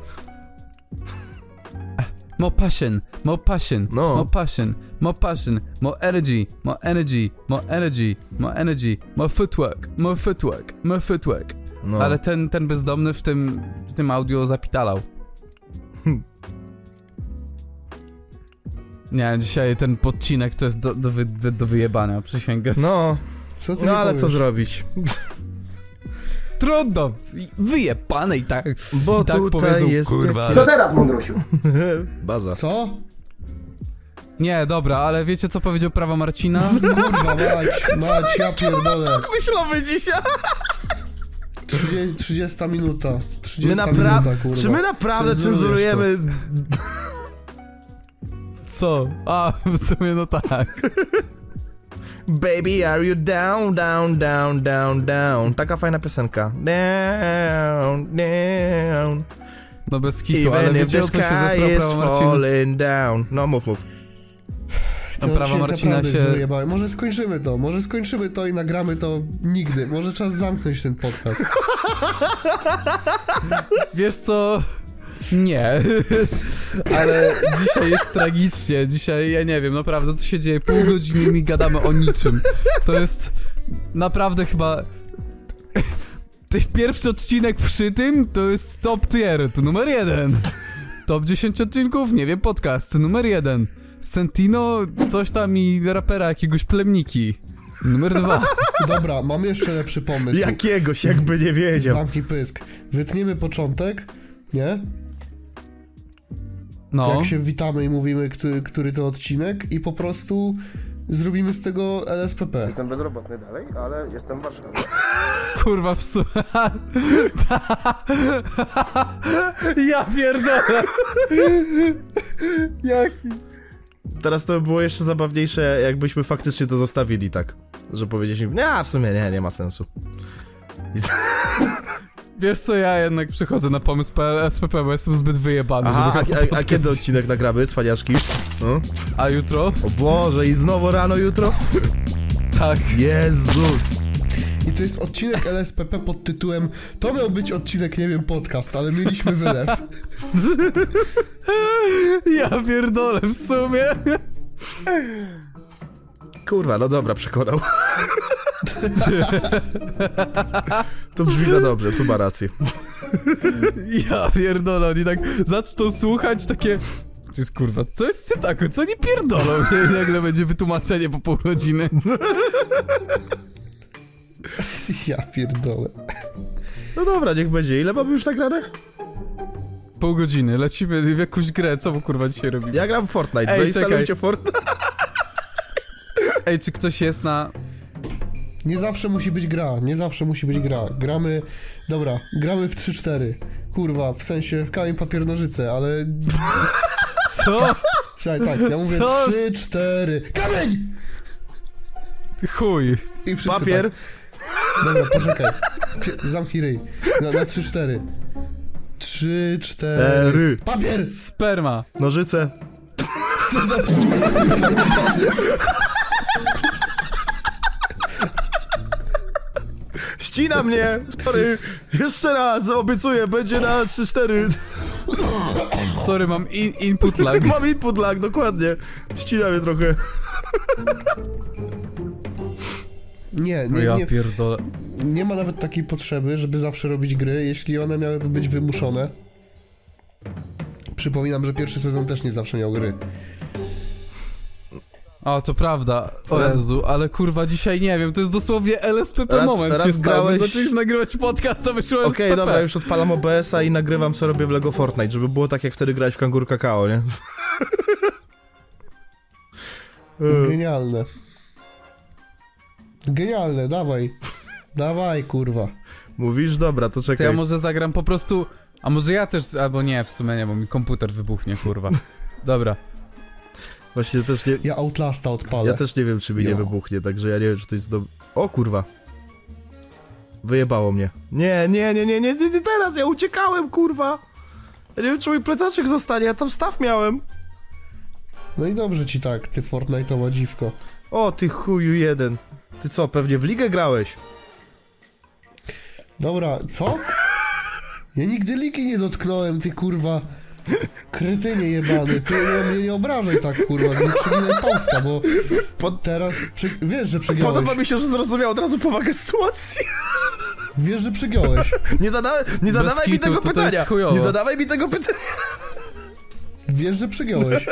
More passion, more passion, No. more passion, more passion, more energy, more energy, more energy, more energy, more footwork, more footwork, more footwork. No. Ale ten, ten bezdomny w tym, w tym audio zapitalał. *laughs* Nie, dzisiaj ten podcinek to jest do, do, wy, wy- do wyjebania, przysięgam. No, Co no ale co powiesz? zrobić? Trudno, wyjebane i tak, Bo i tak tutaj powiedzą, jest kurwa. jakieś- Co teraz, Mądrusiu? *laughs* Baza. Co? Nie, dobra, ale wiecie co powiedział prawa Marcina? *laughs* Kurwa, mać, mać, ja pierdolę. Myślowy dzisiaj! 30, 30 minuta. 30 My minuta, naprawdę, kurwa. czy my naprawdę cenzurujemy... Co? A, w sumie no tak. Baby, are you down, down, down, down, down? Taka fajna piosenka. Down, down. No bez kitu, ale Even if wiecie o co się prawa Marcin? down. No mów, mów. A prawa odcinek Marcina się... Może skończymy to, może skończymy to i nagramy to nigdy. Może czas zamknąć ten podcast. *laughs* Wiesz co? Nie. *laughs* Ale dzisiaj jest tragicznie. Dzisiaj, ja nie wiem, naprawdę, co się dzieje. Pół godziny mi gadamy o niczym. To jest naprawdę chyba... *laughs* Ten pierwszy odcinek przy tym to jest top tier, to numer jeden. Top 10 odcinków, nie wiem, podcast, numer jeden. Sentino, coś tam i rapera jakiegoś plemniki. Numer dwa. *laughs* Dobra, mam jeszcze lepszy pomysł. Jakiegoś, jakby nie wiedział. Zamknij pysk. Wytniemy początek, nie? No. Jak się witamy i mówimy, który, który to odcinek i po prostu zrobimy z tego LSPP. Jestem bezrobotny dalej, ale jestem w Warszawie. Kurwa w sumie. *laughs* ja pierdolę. *laughs* Jaki? Teraz to by było jeszcze zabawniejsze, jakbyśmy faktycznie to zostawili tak. Że powiedzieliśmy, nie, w sumie nie, nie ma sensu. I to- *laughs* Wiesz co, ja jednak przychodzę na pomysł SPP, bo jestem zbyt wyjebany, Aha, żeby a, a, a kiedy odcinek nagramy, cwaniaczki? No. A jutro? O Boże, i znowu rano jutro? Tak. Jezus! I to jest odcinek LSPP pod tytułem To miał być odcinek, nie wiem, podcast, ale mieliśmy wylew. *laughs* Ja pierdolę w sumie. Kurwa, no dobra, przekonał. to brzmi za dobrze, tu ma rację. Ja pierdolę, oni tak zaczną słuchać takie... To jest kurwa, co jest cytaku, co nie pierdolą? I nagle będzie wytłumaczenie po pół godziny. *laughs* Ja pierdolę. No dobra, niech będzie. Ile mamy już nagrane? Pół godziny, lecimy w jakąś grę, co my kurwa dzisiaj robimy? Ja gram w Fortnite, Ej, zainstalujcie czekaj. Fortnite. *laughs* Ej, czy ktoś jest na... Nie zawsze musi być gra, nie zawsze musi być gra. Gramy, dobra, gramy w 3-4. Kurwa, w sensie w kamień papier nożyce, ale... *laughs* Co? Słuchaj, tak, ja mówię Co? 3-4. Kamień! Chuj. I wszyscy Papier. Tak. Dobra, poczekaj. Zamknij ryj. Na, na 3-4. 3, 4. Ery. Papier! Sperma. Nożyce. Co za Ścina mnie! Sorry. Jeszcze raz, obiecuję, będzie na 3-4. Sorry, mam in input lag. *laughs* Mam input lag, dokładnie. Ścina mnie trochę. Nie, nie, ja nie, pierdolę. nie ma nawet takiej potrzeby, żeby zawsze robić gry, jeśli one miałyby być wymuszone. Przypominam, że pierwszy sezon też nie zawsze miał gry. A, to prawda. O Raz- Jezu, ale kurwa dzisiaj nie wiem, to jest dosłownie LSPP Raz- moment raz się stał. grałeś- Zaczęliśmy nagrywać podcast, a wyszło Okej, LSPP. dobra, już odpalam OBS-a i nagrywam co robię w Lego Fortnite, żeby było tak jak wtedy grać w Kangur Kakao, nie? Genialne. Genialne, dawaj. Dawaj, kurwa. Mówisz? Dobra, to To czekaj. ja może zagram po prostu... A może ja też... Albo nie, w sumie nie, bo mi komputer wybuchnie, kurwa. Dobra. Właśnie też nie... Ja Outlasta odpalę. Ja też nie wiem, czy mi nie Jo. wybuchnie, także ja nie wiem, czy to jest do... O kurwa. Wyjebało mnie. Nie, nie, nie, nie, nie, nie, nie teraz, ja uciekałem, kurwa. Ja nie wiem, czy mój plecaczek zostanie, ja tam staw miałem. No i dobrze ci tak, ty Fortnite'owa dziwko. O, ty chuju jeden. Ty co, pewnie w ligę grałeś? Dobra, co? Ja nigdy liki nie dotknąłem, ty kurwa. Kretynie jebany, ty nie, mnie nie obrażaj tak, kurwa, nie przeginaj Polska, bo Pod- teraz przy... wiesz, że przegiąłeś. Podoba mi się, że zrozumiał od razu powagę sytuacji. Wiesz, że przegiąłeś. Nie, zada... nie zadawaj mi kitu, tego to to pytania. nie zadawaj mi tego pytania. Wiesz, że przegiąłeś.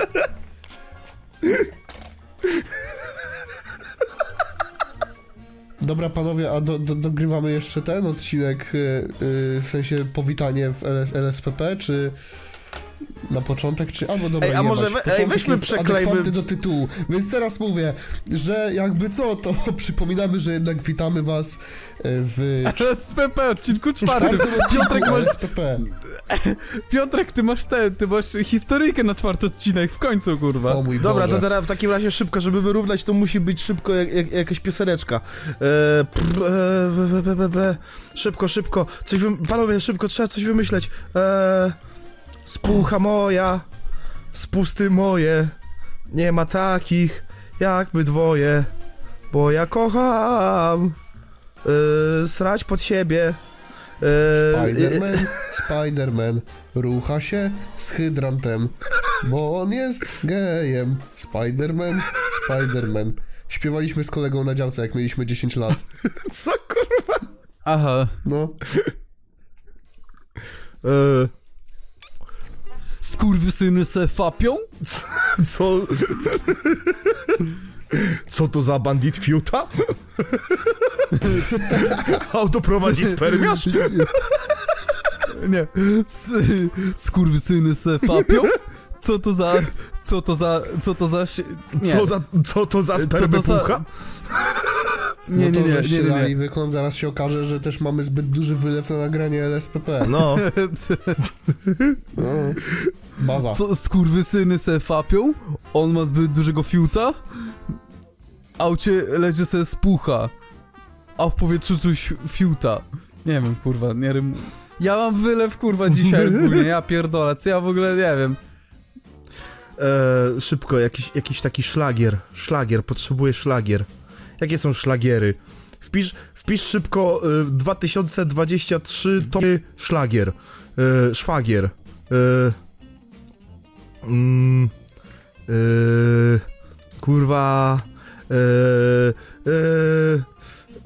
Dobra, panowie, a do, do, dogrywamy jeszcze ten odcinek, y, y, w sensie powitanie w LS, LSPP, czy na początek, czy... Albo dobra, Ej, a może we- ej, weźmy przeklejmy- do tytułu, więc teraz mówię, że jakby co, to *laughs* przypominamy, że jednak witamy was y, w LSPP, odcinku czwartym. *laughs* Piotrek, masz, LSPP. *laughs* Piotrek, ty masz ten, ty masz historyjkę na czwarty odcinek, w końcu, kurwa. O mój Dobra, Boże. to teraz w takim razie szybko, żeby wyrównać, to musi być szybko jak, jak, jakaś pioseneczka. E, prr, e, be, be, be. Szybko, szybko. Coś wy... Panowie, szybko, trzeba coś wymyśleć. E, Spucha moja, spusty moje, nie ma takich jak my dwoje, bo ja kocham yy, srać pod siebie. Yy, Spiderman, *laughs* Spiderman rucha się z hydrantem, bo on jest gejem. Spiderman, Spiderman. Śpiewaliśmy z kolegą na działce, jak mieliśmy 10 lat. Co kurwa? Aha. No, Yy, Skurwysyny se fapią? co? Co to za bandit fiuta? Auto prowadzi spermiarz? Nie. S skurwysyny se fapią? Co to za... Co to za... Co to za... Nie. Co, za, co to za Co spermy to za-? Nie, no nie, to nie, nie, nie, nie. wykon, zaraz się okaże, że też mamy zbyt duży wylew na nagranie LSPP. No, No. Baza. Co skurwysyny se fapią? On ma zbyt dużego fiuta? Aucie leży se spucha. A w powietrzu coś fiuta. Nie wiem, kurwa, nie rym... Ja mam wylew, kurwa, dzisiaj ogólnie, ja pierdolę, co ja w ogóle nie wiem. e, szybko, jakiś, jakiś taki szlagier. Szlagier, potrzebuję szlagier. Jakie są szlagiery? Wpisz, wpisz szybko e, 2023 to szlagier. E, szwagier. E, mm, e, kurwa. E, e,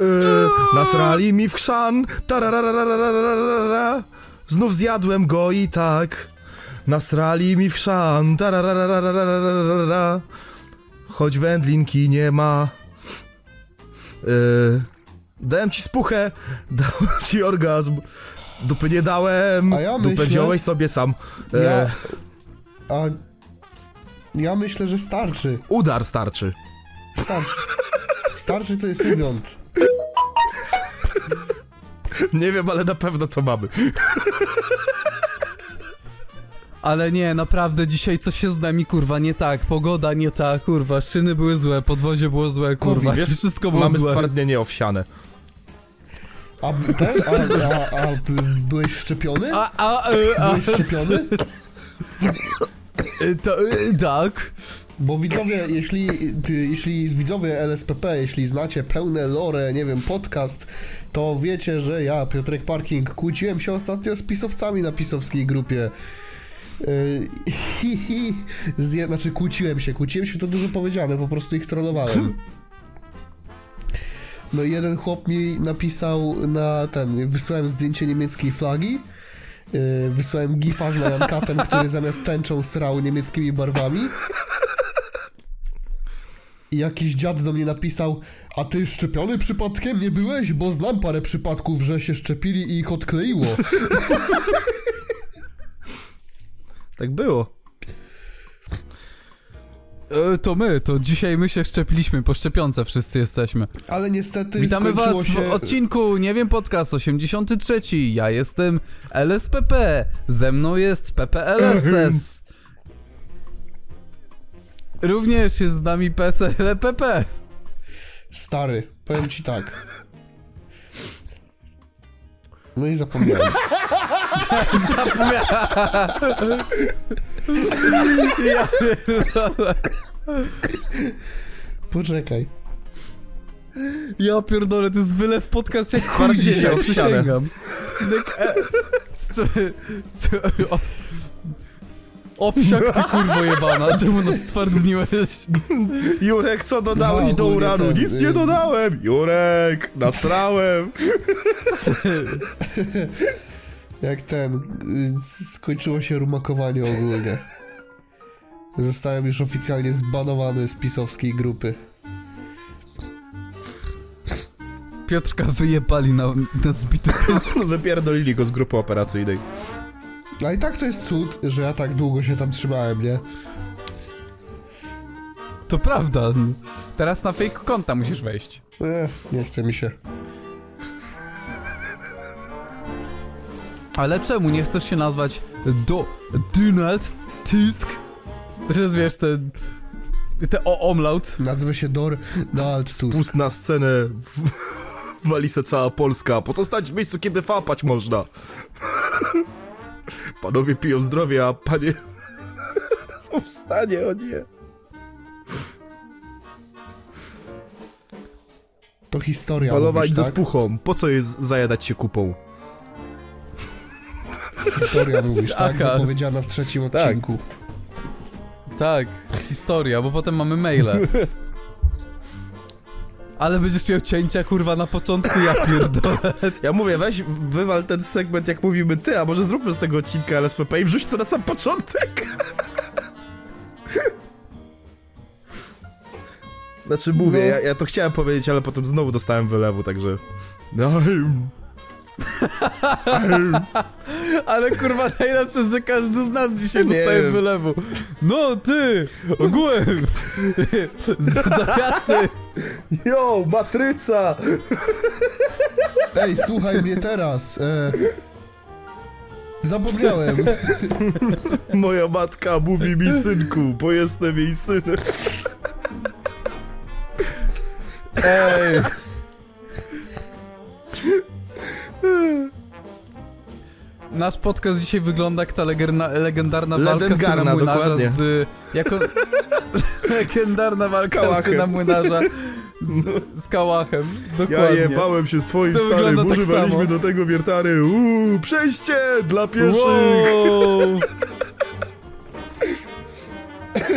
e, nasrali mi w chrzan. Tararararararara. Znów zjadłem go i tak. Nasrali mi w chrzan. Tararararararara. Choć wędlinki nie ma. Yy, dałem ci spuchę, *laughs* dałem ci orgazm. Dupy nie dałem, A ja dupę myślę- wziąłeś sobie sam. E, Ja... A... Ja myślę, że starczy. Udar starczy. Starczy. Starczy to jest uwiąd. *laughs* Nie wiem, ale na pewno to mamy. *laughs* Ale nie, naprawdę dzisiaj coś się z nami, kurwa, nie tak. Pogoda nie ta, kurwa, szyny były złe, podwozie było złe, kurwa, Wiesz, *laughs* wszystko było mamy złe. stwardnienie owsiane. A, ten, a, a, a byłeś szczepiony? A, a, e, a, Byłeś szczepiony? e, to, e, tak. Bo widzowie, jeśli, jeśli widzowie LSPP, jeśli znacie pełne lore, nie wiem, podcast, to wiecie, że ja, Piotrek Parking, kłóciłem się ostatnio z pisowcami na pisowskiej grupie. Yy, *laughs* zje, znaczy kłóciłem się, kłóciłem się to dużo powiedziane, po prostu ich trollowałem. No i jeden chłop mi napisał na ten, wysłałem zdjęcie niemieckiej flagi, yy, wysłałem gifa z Lion który zamiast tęczą srał niemieckimi barwami. I jakiś dziad do mnie napisał, a ty szczepiony przypadkiem nie byłeś? Bo znam parę przypadków, że się szczepili i ich odkleiło. *laughs* Tak było. E, to my, to dzisiaj my się szczepiliśmy, po szczepionce wszyscy jesteśmy. Ale niestety Witamy was skończyło w się... odcinku Nie wiem podcast 83. Ja jestem LSPP. Ze mną jest PPLSS. Również jest z nami PSLPP. Stary, powiem ci tak. No i zapomniałem. Ja pierdolę. Poczekaj. Ja pierdolę, to jest wylew podcast jak dzisiaj, owsiane. przysięgam. E, co, co, o, owsiak ty kurwo jebana, *laughs* czemu nas twardniłeś? Jurek, co dodałeś No, do ogólnie uranu? ten, Nic nie dodałem. Jurek, nasrałem. *laughs* Jak ten... y, Skończyło się rumakowanie ogólnie. Zostałem już oficjalnie zbanowany z pisowskiej grupy. Piotrka wyjebali na, na zbity. *laughs* No, Wypierdolili go z grupy operacyjnej. A i tak to jest cud, że ja tak długo się tam trzymałem, nie? To prawda. Teraz na fake konta musisz wejść. Eh, nie chce mi się. Ale czemu nie chcesz się nazwać do Donald Tusk? To jest, wiesz, te... Te o omlaut. Nazwę się Dor Donald Tusk. Pust na scenę. w- Wali se cała Polska. Po co stać w miejscu, kiedy fapać można? Panowie piją zdrowie, a panie *laughs* są w stanie, o nie. To historia mówisz, ze tak? spuchą. Po co jest zajadać się kupą? Historia *laughs* mówisz, tak? Zapowiedziana w trzecim Tak. odcinku. Tak, historia, bo potem mamy maile. *laughs* Ale będziesz miał cięcia, kurwa, na początku, ja pierdolę. Ja mówię, weź wywal ten segment, jak mówimy ty, a może zróbmy z tego odcinka LSPP i wrzuć to na sam początek. Znaczy mówię, No. ja, ja to chciałem powiedzieć, ale potem znowu dostałem wylewu, także... No, *laughs* Ale kurwa, najlepsze, że każdy z nas dzisiaj Nie dostaje wiem. wylewu. No, ty, ogółem, z- zawiasy. Yo, matryca! Ej, słuchaj mnie teraz. E... Zapomniałem. Moja matka mówi mi synku, bo jestem jej synem. Ej. Nasz podcast dzisiaj wygląda jak ta legerna, legendarna walka syna młynarza dokładnie. z... Jako... *laughs* legendarna walka Kałachem. syna młynarza z, z kałachem. Ja Dokładnie. jebałem się swoim To starym, tak używaliśmy do tego wiertary. Uuu, przejście dla pieszych! Wow. *laughs*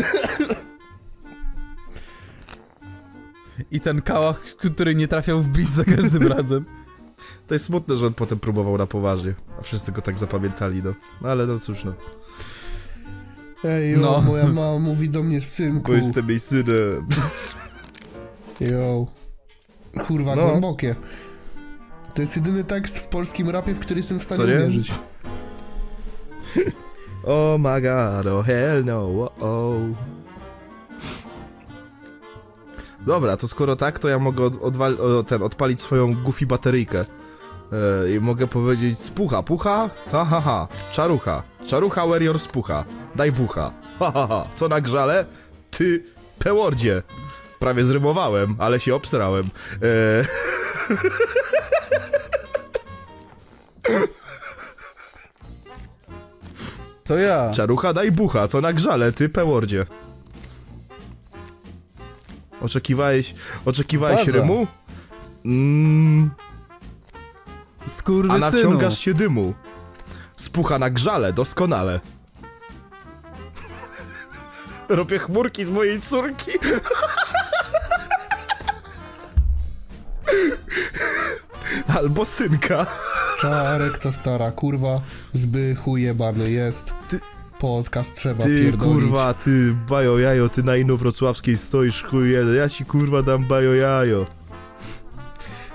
I ten kałach, który nie trafiał w bit za każdym razem. To jest smutne, że on potem próbował na poważnie, a wszyscy go tak zapamiętali, no. No ale no cóż, no. Ej, jo, No. moja mama mówi do mnie synku. Bo jestem jej synem. Jo. Kurwa, No. głębokie. To jest jedyny tekst w polskim rapie, w który jestem w stanie nie? uwierzyć. Oh my god, oh hell no, oh, oh. Dobra, to skoro tak, to ja mogę od, odwal, o, ten, odpalić swoją goofy bateryjkę. E, I mogę powiedzieć spucha, pucha, ha ha ha, czarucha, czarucha warrior spucha, daj bucha, ha ha ha, co na grzale? Ty, pełordzie. Prawie zrymowałem, ale się obsrałem. E, *laughs* To ja. Czarucha daj bucha, co na grzale, ty pełordzie. Oczekiwałeś, oczekiwałeś Baza. rymu? Mm, a Skurwysynu. naciągasz się dymu. Spucha na grzale, doskonale. *laughs* Robię chmurki z mojej córki. *laughs* Albo synka. Czarek to stara kurwa, zbychu jebany jest. Ty- Podcast trzeba Ty pierdolić. kurwa, ty bajo jajo, ty na inowrocławskiej stoisz chuj jeden. Ja ci kurwa dam bajo jajo.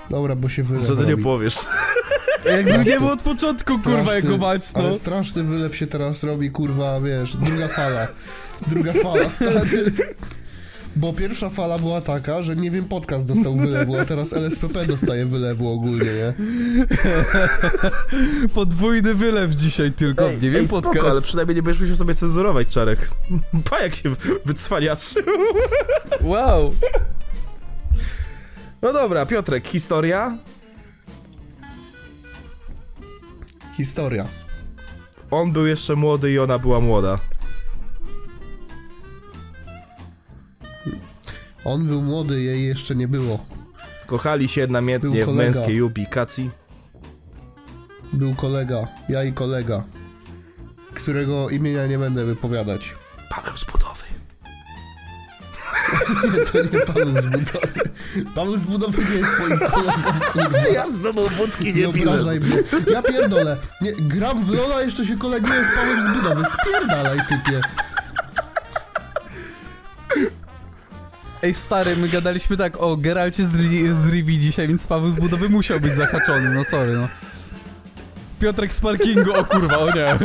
Dobra, bo się wylew Co ty nie robi. powiesz? *laughs* Jakby nie było od początku, kurwa, Straszny- jego mać, no. Ale straszny wylew się teraz robi, kurwa, wiesz, druga fala. Druga fala, stary. *laughs* Bo pierwsza fala była taka, że nie wiem, podcast dostał wylewu, a teraz LSPP dostaje wylewu ogólnie, nie? *laughs* Podwójny wylew dzisiaj tylko, nie wiem, spoko, podcast. ale przynajmniej nie będziesz musiał sobie cenzurować, Czarek. Pa, jak się wycwaniaczy. Wow. No dobra, Piotrek, historia? Historia. On był jeszcze młody i ona była młoda. On był młody, jej jeszcze nie było. Kochali się namiętnie w męskiej ubikacji. Był kolega, ja i kolega, którego imienia nie będę wypowiadać. Paweł z budowy. Nie, *laughs* to nie Paweł z budowy. Paweł z budowy nie jest moim kolegą, kurwa. Ja z tobą wódki Nie obrażaj mnie. Ja pierdolę. Nie, gram w Lola, jeszcze się koleguję z Pawłem z budowy. Spierdalaj, typie. Ej, stary, my gadaliśmy tak o Geralcie z, Ri- z Rivi dzisiaj, więc Paweł z budowy musiał być zahaczony, no sorry, no. Piotrek z parkingu, o kurwa, o nie.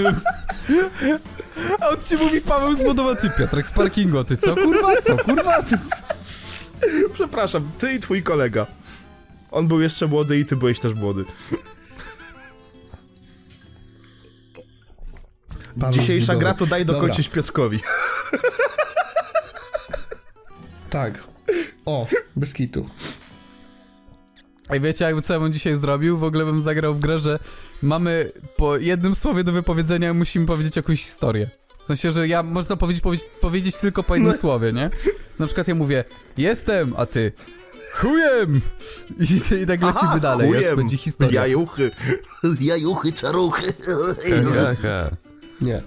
A on ci mówi Paweł z budowy, ty Piotrek z parkingu, a ty co kurwa, co kurwa, ty... Przepraszam, ty i twój kolega. On był jeszcze młody i ty byłeś też młody. Paweł Dzisiejsza gra to daj Dobra. dokończyć Piotrkowi. Tak. O, bez kitu. A wiecie, jakby co ja bym dzisiaj zrobił? W ogóle bym zagrał w grę, że mamy po jednym słowie do wypowiedzenia musimy powiedzieć jakąś historię. W sensie, że ja można powiedzieć, powiedzieć, powiedzieć tylko po jednym słowie, nie? Na przykład ja mówię, jestem, a ty chujem! I, i tak lecimy Aha, dalej, aż chujem. będzie historia. Jajuchy. Jajuchy, czaruchy. Aha. Nie.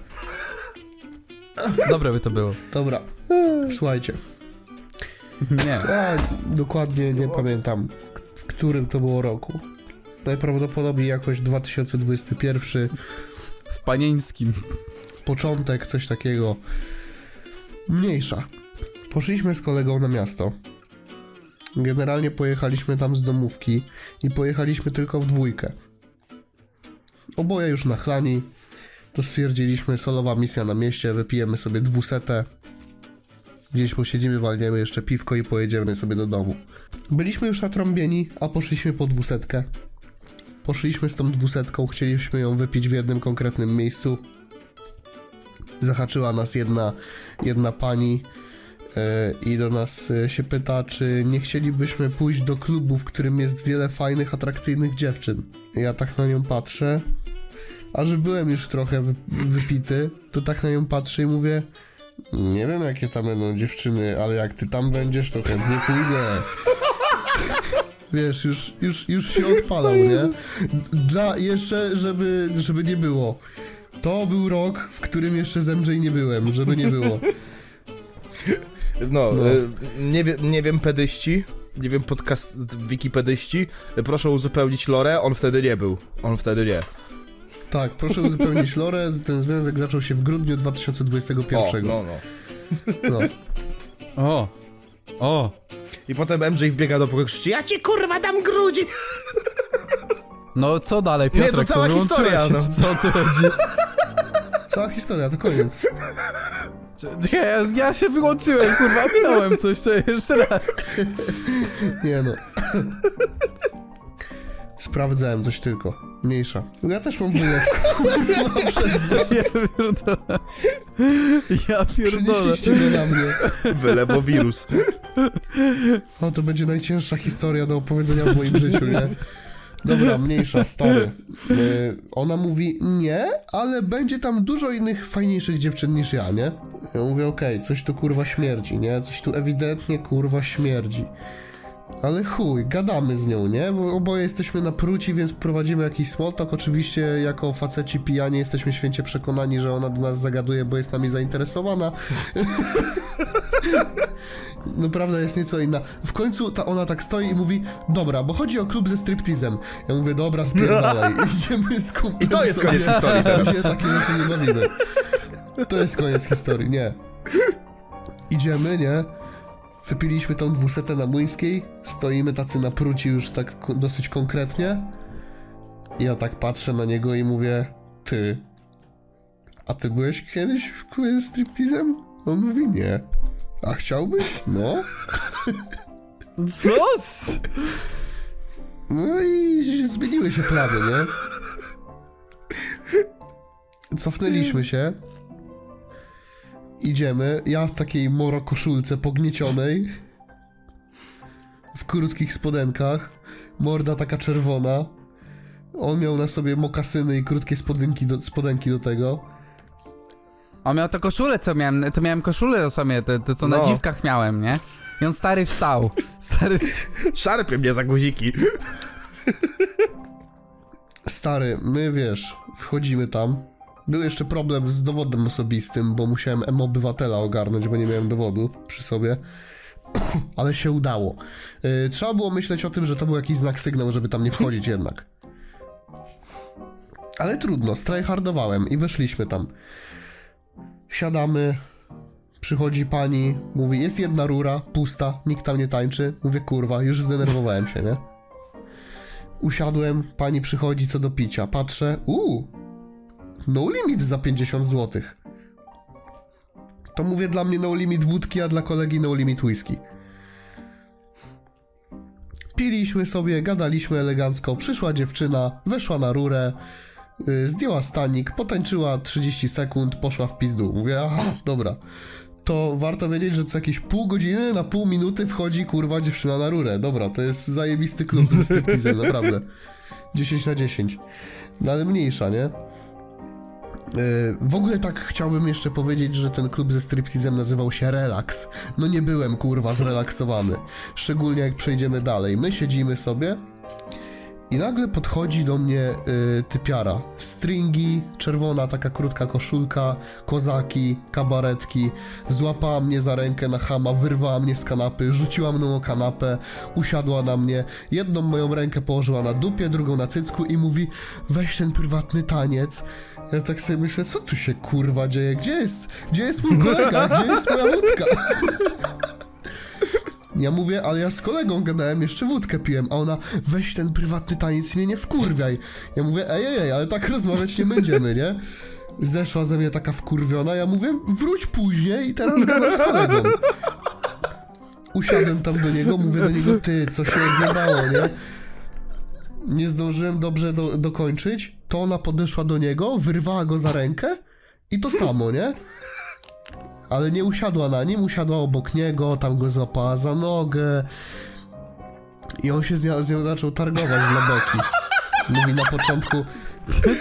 Dobre by to było. Dobra. Słuchajcie. Nie. Ja dokładnie nie pamiętam, którym to było roku. Najprawdopodobniej jakoś 2021, W panieńskim. początek, coś takiego. Mniejsza. Poszliśmy z kolegą na miasto. Generalnie pojechaliśmy tam z domówki i pojechaliśmy tylko w dwójkę. Oboje już nachlani. To stwierdziliśmy, solowa misja na mieście, wypijemy sobie dwusetę. Gdzieś posiedzimy, walniemy jeszcze piwko i pojedziemy sobie do domu. Byliśmy już natrąbieni, a poszliśmy po dwusetkę. Poszliśmy z tą dwusetką, chcieliśmy ją wypić w jednym konkretnym miejscu. Zahaczyła nas jedna, jedna pani e, i do nas e, się pyta, czy nie chcielibyśmy pójść do klubu, w którym jest wiele fajnych, atrakcyjnych dziewczyn. Ja tak na nią patrzę, a że byłem już trochę wy, wypity, to tak na nią patrzę i mówię, nie wiem jakie tam będą dziewczyny, ale jak ty tam będziesz, to chętnie pójdę. Wiesz, już, już, już się odpalał, nie? Dla jeszcze, żeby, żeby nie było. To był rok, w którym jeszcze z MJ nie byłem, żeby nie było. No, No. y, nie, wie, nie wiem, pedyści, nie wiem, podcast wikipedyści, proszę uzupełnić lore, on wtedy nie był, on wtedy nie. Tak, proszę uzupełnić lore, ten związek zaczął się w grudniu O, 2021. no, no. No. O! O! I potem MJ wbiega do pokoju krzyczy, ja ci kurwa dam grudzi! No co dalej, Nie, to Piotrek? cała wyłączyłeś historia, się, no. Co, o co chodzi? Cała historia, to koniec. Czekaj, ja, ja się wyłączyłem, kurwa, minąłem coś, co jeszcze raz. Nie no. Sprawdzałem coś tylko. Mniejsza. Ja też mam was. Ja pierdolę. Ja pierdolę. Przynieśliście mnie na mnie. Wylewowirus. O, to będzie najcięższa historia do opowiedzenia w moim życiu, nie? Dobra, mniejsza, stary. Yy, ona mówi nie, ale będzie tam dużo innych fajniejszych dziewczyn niż ja, nie? Ja mówię, okej, coś tu kurwa śmierdzi, nie? Coś tu ewidentnie kurwa śmierdzi. Ale chuj, gadamy z nią, nie? Bo oboje jesteśmy na pruci, więc prowadzimy jakiś small talk. Oczywiście jako faceci pijani jesteśmy święcie przekonani, że ona do nas zagaduje, bo jest nami zainteresowana. *laughs* No prawda jest nieco inna. W końcu ta ona tak stoi i mówi, dobra, bo chodzi o klub ze striptizem. Ja mówię, dobra, spierdalaj. *laughs* Idziemy z I to jest koniec historii *laughs* teraz. My się takie rzeczy nie bawimy. To jest koniec historii, nie. Idziemy, nie? Wypiliśmy tą dwusetę na Młyńskiej, stoimy tacy na pruci już tak dosyć konkretnie. I ja tak patrzę na niego i mówię, ty, a ty byłeś kiedyś w ze striptizem? On mówi, nie. A chciałbyś? No. Co? No i zmieniły się plany, nie? Cofnęliśmy się. Idziemy. Ja w takiej moro koszulce pogniecionej. W krótkich spodenkach. Morda taka czerwona. On miał na sobie mokasyny i krótkie spodenki do, spodenki do tego. On miał to koszulę, co miałem, to miałem koszulę o sobie, te, te co na No. dziwkach miałem, nie? I on stary wstał. Stary... Szarpie mnie za guziki. Stary, my wiesz, wchodzimy tam. Był jeszcze problem z dowodem osobistym, bo musiałem M-Obywatela ogarnąć, bo nie miałem dowodu przy sobie. *coughs* Ale się udało. Yy, trzeba było myśleć o tym, że to był jakiś znak sygnał, żeby tam nie wchodzić jednak. Ale trudno, strajhardowałem i weszliśmy tam. Siadamy, przychodzi pani, mówi, jest jedna rura, pusta, nikt tam nie tańczy. Mówię, kurwa, już zdenerwowałem się, nie? Usiadłem, pani przychodzi co do picia. Patrzę, uuu, no limit za 50 zł. To mówię dla mnie no limit wódki, a dla kolegi no limit whisky. Piliśmy sobie, gadaliśmy elegancko, przyszła dziewczyna, weszła na rurę, yy, zdjęła stanik, potańczyła 30 sekund, poszła w pizdu. Mówię, aha, dobra. to warto wiedzieć, że co jakieś pół godziny na pół minuty wchodzi kurwa dziewczyna na rurę. Dobra, to jest zajebisty klub ze striptizem, naprawdę. 10 na 10. No ale mniejsza, nie? Yy, W ogóle tak chciałbym jeszcze powiedzieć, że ten klub ze striptizem nazywał się Relax. No nie byłem kurwa zrelaksowany. Szczególnie jak przejdziemy dalej. My siedzimy sobie i nagle podchodzi do mnie y, typiara. Stringi, czerwona taka krótka koszulka, kozaki, kabaretki. Złapała mnie za rękę na chama, wyrwała mnie z kanapy, rzuciła mną o kanapę, usiadła na mnie. Jedną moją rękę położyła na dupie, drugą na cycku i mówi weź ten prywatny taniec. Ja tak sobie myślę, co tu się kurwa dzieje? Gdzie jest, gdzie jest mój kolega? Gdzie jest moja wódka? *laughs* Ja mówię, ale ja z kolegą gadałem, jeszcze wódkę piłem, a ona, weź ten prywatny taniec i mnie nie wkurwiaj. Ja mówię, ej, ej, ej, ale tak rozmawiać nie będziemy, nie? Zeszła ze mnie taka wkurwiona, ja mówię, wróć później i teraz gadam z kolegą. Usiadłem tam do niego, mówię do niego, ty, co się odjebało, nie? Nie zdążyłem dobrze do, dokończyć, to ona podeszła do niego, wyrwała go za rękę i to samo, nie? Ale nie usiadła na nim, usiadła obok niego, tam go złapała za nogę. I on się z nią, z nią zaczął targować dla beki. Mówi na początku...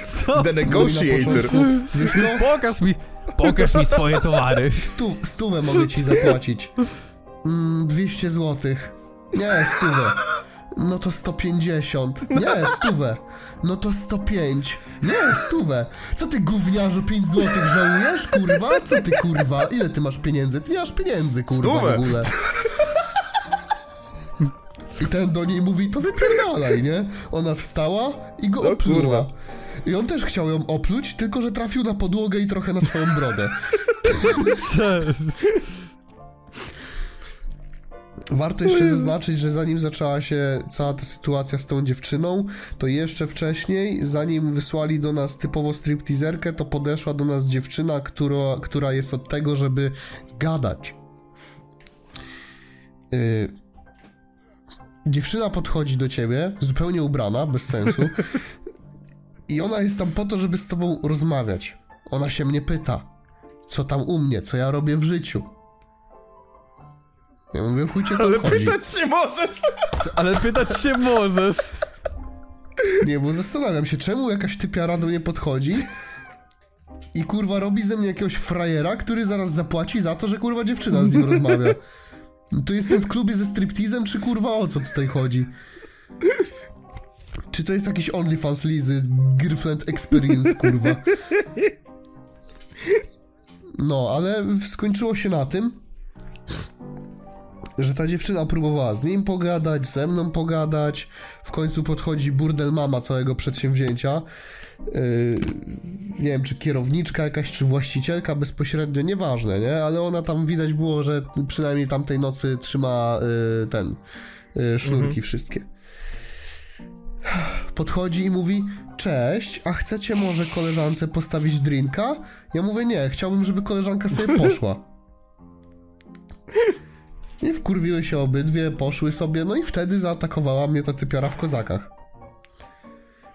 Co? The negotiator. wiesz co? Pokaż mi, pokaż mi swoje towary. Stu, stówę mogę ci zapłacić. Mm, 200 złotych. Nie, stówę. No to 150. Nie, stówę. No to 105. Nie, stówę. Co ty gówniarzu 5 złotych żałujesz, kurwa? Co ty kurwa? Ile ty masz pieniędzy? Ty nie masz pieniędzy, kurwa, Stówę. w ogóle. I ten do niej mówi, to wypierdalaj, nie? Ona wstała i go No, opluła. kurwa. I on też chciał ją opluć, tylko że trafił na podłogę i trochę na swoją brodę. *laughs* Warto jeszcze zaznaczyć, że zanim zaczęła się cała ta sytuacja z tą dziewczyną, to jeszcze wcześniej, zanim wysłali do nas typowo stripteaserkę, to podeszła do nas dziewczyna, która, która jest od tego, żeby gadać. Yy, dziewczyna podchodzi do ciebie, zupełnie ubrana, bez sensu, *laughs* i ona jest tam po to, żeby z tobą rozmawiać. Ona się mnie pyta, co tam u mnie, co ja robię w życiu. Ja mówię, chuj cię to Ale obchodzi. pytać się możesz! *laughs* Ale pytać się możesz. Nie, bo zastanawiam się, czemu jakaś typiara do mnie podchodzi i kurwa robi ze mnie jakiegoś frajera, który zaraz zapłaci za to, że kurwa dziewczyna z nim rozmawia. No To jestem w klubie ze striptizem, czy kurwa o co tutaj chodzi? Czy to jest jakiś OnlyFans Lizy, Girlfriend Experience, kurwa? No, ale skończyło się na tym, że ta dziewczyna próbowała z nim pogadać, ze mną pogadać. W końcu podchodzi burdel mama całego przedsięwzięcia. Yy, nie wiem, czy kierowniczka jakaś, czy właścicielka bezpośrednio, nieważne, nie? Ale ona tam widać było, że przynajmniej tamtej nocy trzyma yy, ten yy, sznurki wszystkie. Podchodzi i mówi: Cześć, a chcecie może koleżance postawić drinka? Ja mówię: Nie, chciałbym, żeby koleżanka sobie *laughs* poszła. I wkurwiły się obydwie, poszły sobie, no i wtedy zaatakowała mnie ta typiara w kozakach.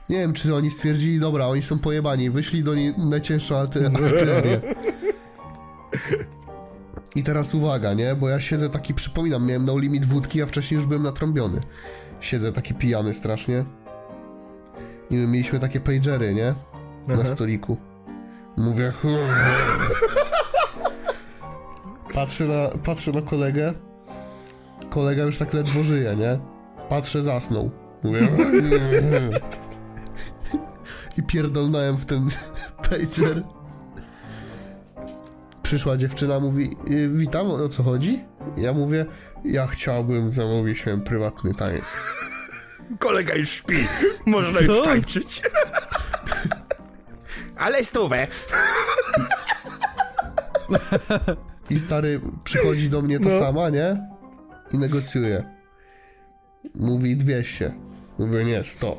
Nie wiem, czy oni stwierdzili, dobra, oni są pojebani, wyszli do niej najcięższą arty- *laughs* artylerię. I teraz uwaga, nie? Bo ja siedzę taki, przypominam, miałem no limit wódki, a wcześniej już byłem natrąbiony. Siedzę taki pijany strasznie. I my mieliśmy takie pagery, nie? Na Aha. stoliku. Mówię... *laughs* Patrzę na, patrzę na kolegę. Kolega już tak ledwo żyje, nie? Patrzę, zasnął. Mówię... I pierdolnąłem w ten *laughs* pager. Przyszła dziewczyna, mówi, "Y, witam, o co chodzi? Ja mówię, ja chciałbym zamówić się prywatny taniec. Kolega już śpi. Można już tańczyć. Ale stówę. I stary przychodzi do mnie ta sama, nie? I negocjuje. Mówi 200. Mówię, nie, 100.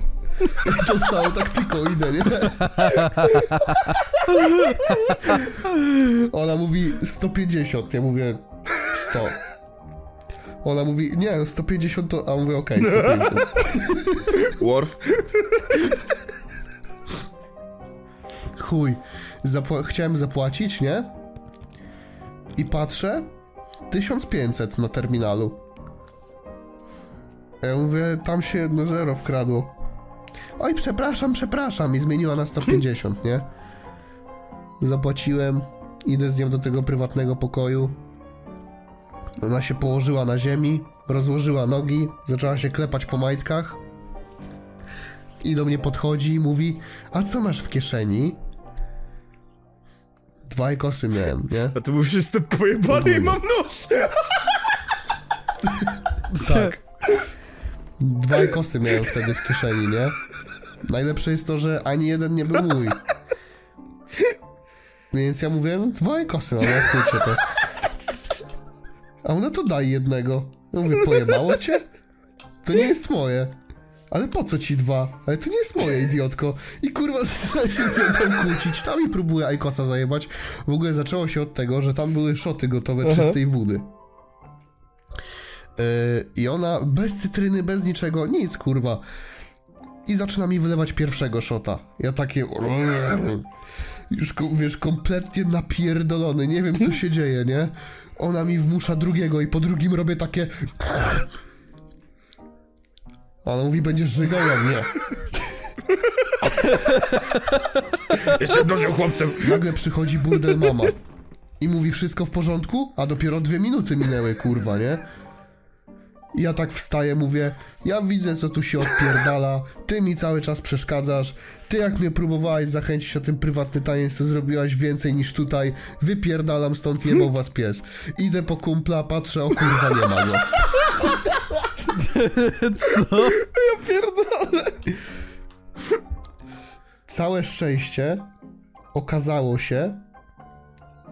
I tą całą taktyką idę, nie? Ona mówi 150, ja mówię 100. Ona mówi, nie, 150 to... A mówię, okej, 150. Worf. Chuj. Zapła- chciałem zapłacić, nie? I patrzę, 1500 na terminalu. Ja mówię, tam się jedno zero wkradło. Oj, przepraszam, przepraszam. I zmieniła na 150, nie? Zapłaciłem, idę z nią do tego prywatnego pokoju. Ona się położyła na ziemi, rozłożyła nogi, zaczęła się klepać po majtkach. I do mnie podchodzi i mówi, a co masz w kieszeni? Dwa kosy miałem, nie? A ty mówisz, jestem pojebany i mam nóż! *laughs* Tak. Dwa kosy miałem wtedy w kieszeni, nie? Najlepsze jest to, że ani jeden nie był mój. Więc ja mówię, no dwa kosy mam, jak chcecie to. A ona to daj jednego. Ja mówię, pojebało cię? To nie jest moje. Ale po co ci dwa? Ale to nie jest moje, idiotko. I kurwa, *laughs* zaczyna się z nią tam kłócić. Tam mi próbuje Ajkosa zajebać. W ogóle zaczęło się od tego, że tam były szoty gotowe czystej wody. Yy, I ona bez cytryny, bez niczego, nic kurwa. I zaczyna mi wylewać pierwszego szota. Ja takie. Już wiesz, kompletnie napierdolony, nie wiem co się dzieje, nie? Ona mi wmusza drugiego i po drugim robię takie. Ona mówi, będziesz żygał, ja nie. Jestem dużym chłopcem. Nagle przychodzi burdel mama i mówi wszystko w porządku, a dopiero dwie minuty minęły, kurwa, nie? I ja tak wstaję, mówię, ja widzę, co tu się odpierdala, ty mi cały czas przeszkadzasz, ty jak mnie próbowałeś zachęcić na ten prywatny taniec, to zrobiłaś więcej niż tutaj, wypierdalam stąd, jebał was pies. Idę po kumpla, patrzę, o kurwa, nie ma go. *laughs* Całe szczęście okazało się,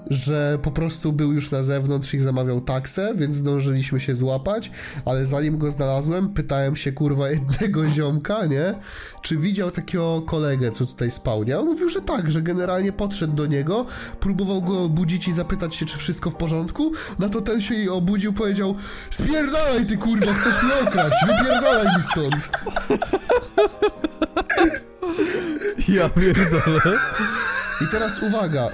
że po prostu był już na zewnątrz i zamawiał taksę, więc zdążyliśmy się złapać, ale zanim go znalazłem, pytałem się kurwa *laughs* jednego ziomka, nie? Czy widział takiego kolegę, co tutaj spał, nie? On mówił, że tak, że generalnie podszedł do niego, próbował go obudzić i zapytać się, czy wszystko w porządku, na to ten się jej obudził, powiedział spierdalaj ty kurwa, chcesz mnie okraść, wypierdalaj mi stąd. Ja pierdolę. I teraz uwaga.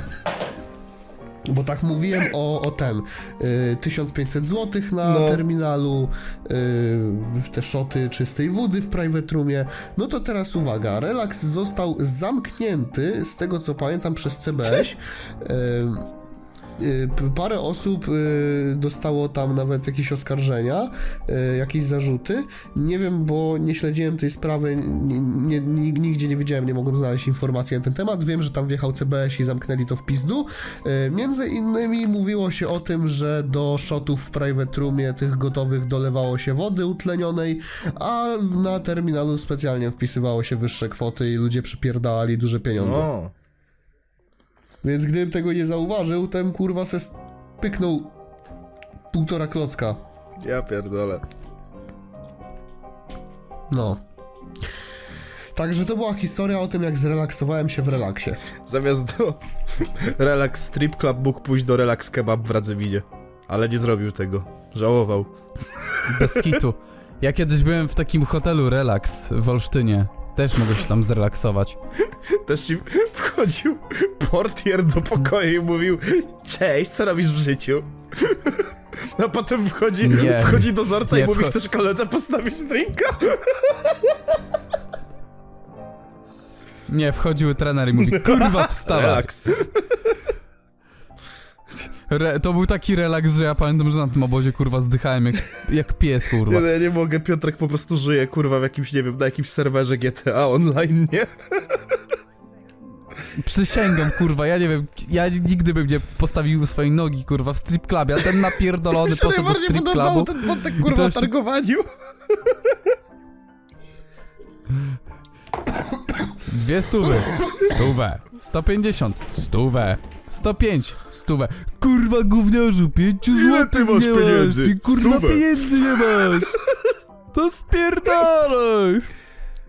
Bo tak mówiłem o, o ten y, 1500 zł na No. terminalu, y, te szoty czystej wody w private roomie. No to teraz uwaga, relaks został zamknięty, z tego co pamiętam, przez CBS. *laughs* Y, Parę osób y, dostało tam nawet jakieś oskarżenia, y, jakieś zarzuty. Nie wiem, bo nie śledziłem tej sprawy, nie, nie, ni- nigdzie nie widziałem, nie mogłem znaleźć informacji na ten temat. Wiem, że tam wjechał CBS i zamknęli to w pizdu. Y, Między innymi mówiło się o tym, że do shotów w private roomie tych gotowych dolewało się wody utlenionej, a na terminalu specjalnie wpisywało się wyższe kwoty i ludzie przypierdalali duże pieniądze. O, Więc gdybym tego nie zauważył, ten kurwa se pyknął półtora klocka. ja pierdolę. No. Także to była historia o tym, jak zrelaksowałem się w relaksie. Zamiast do *laughs* Relax Strip Club mógł pójść do Relax Kebab w Radzywinie. Ale nie zrobił tego. Żałował. Bez kitu. Ja kiedyś byłem w takim hotelu Relax w Olsztynie. Też mogę się tam zrelaksować. Też ci wchodził portier do pokoju i mówił Cześć, co robisz w życiu? A potem wchodzi, Nie. wchodzi dozorca Nie, i mówi wcho- Chcesz koledze postawić drinka? Nie, wchodził trener i mówi, kurwa wstawaj. Relax. Re, to był taki relaks, że ja pamiętam, że na tym obozie kurwa zdychałem jak, jak pies kurwa. Nie, no, ja nie mogę, Piotrek po prostu żyje, kurwa, w jakimś, nie wiem, na jakimś serwerze GTA online, nie? *laughs* Przysięgam kurwa, ja nie wiem, ja nigdy bym nie postawił swojej nogi kurwa w strip clubie, a ten napierdolony *laughs* Mi się poszedł do strip clubu. ten wątek, kurwa, jeszcze- targowaniu. Dwie stówy, stówę, 150, stówę, 105, stówę. Kurwa gówniarzu, pięciu Ile złotych ty masz nie pieniędzy? masz, ty kurwa Stówę. pieniędzy nie masz. To spierdalaj.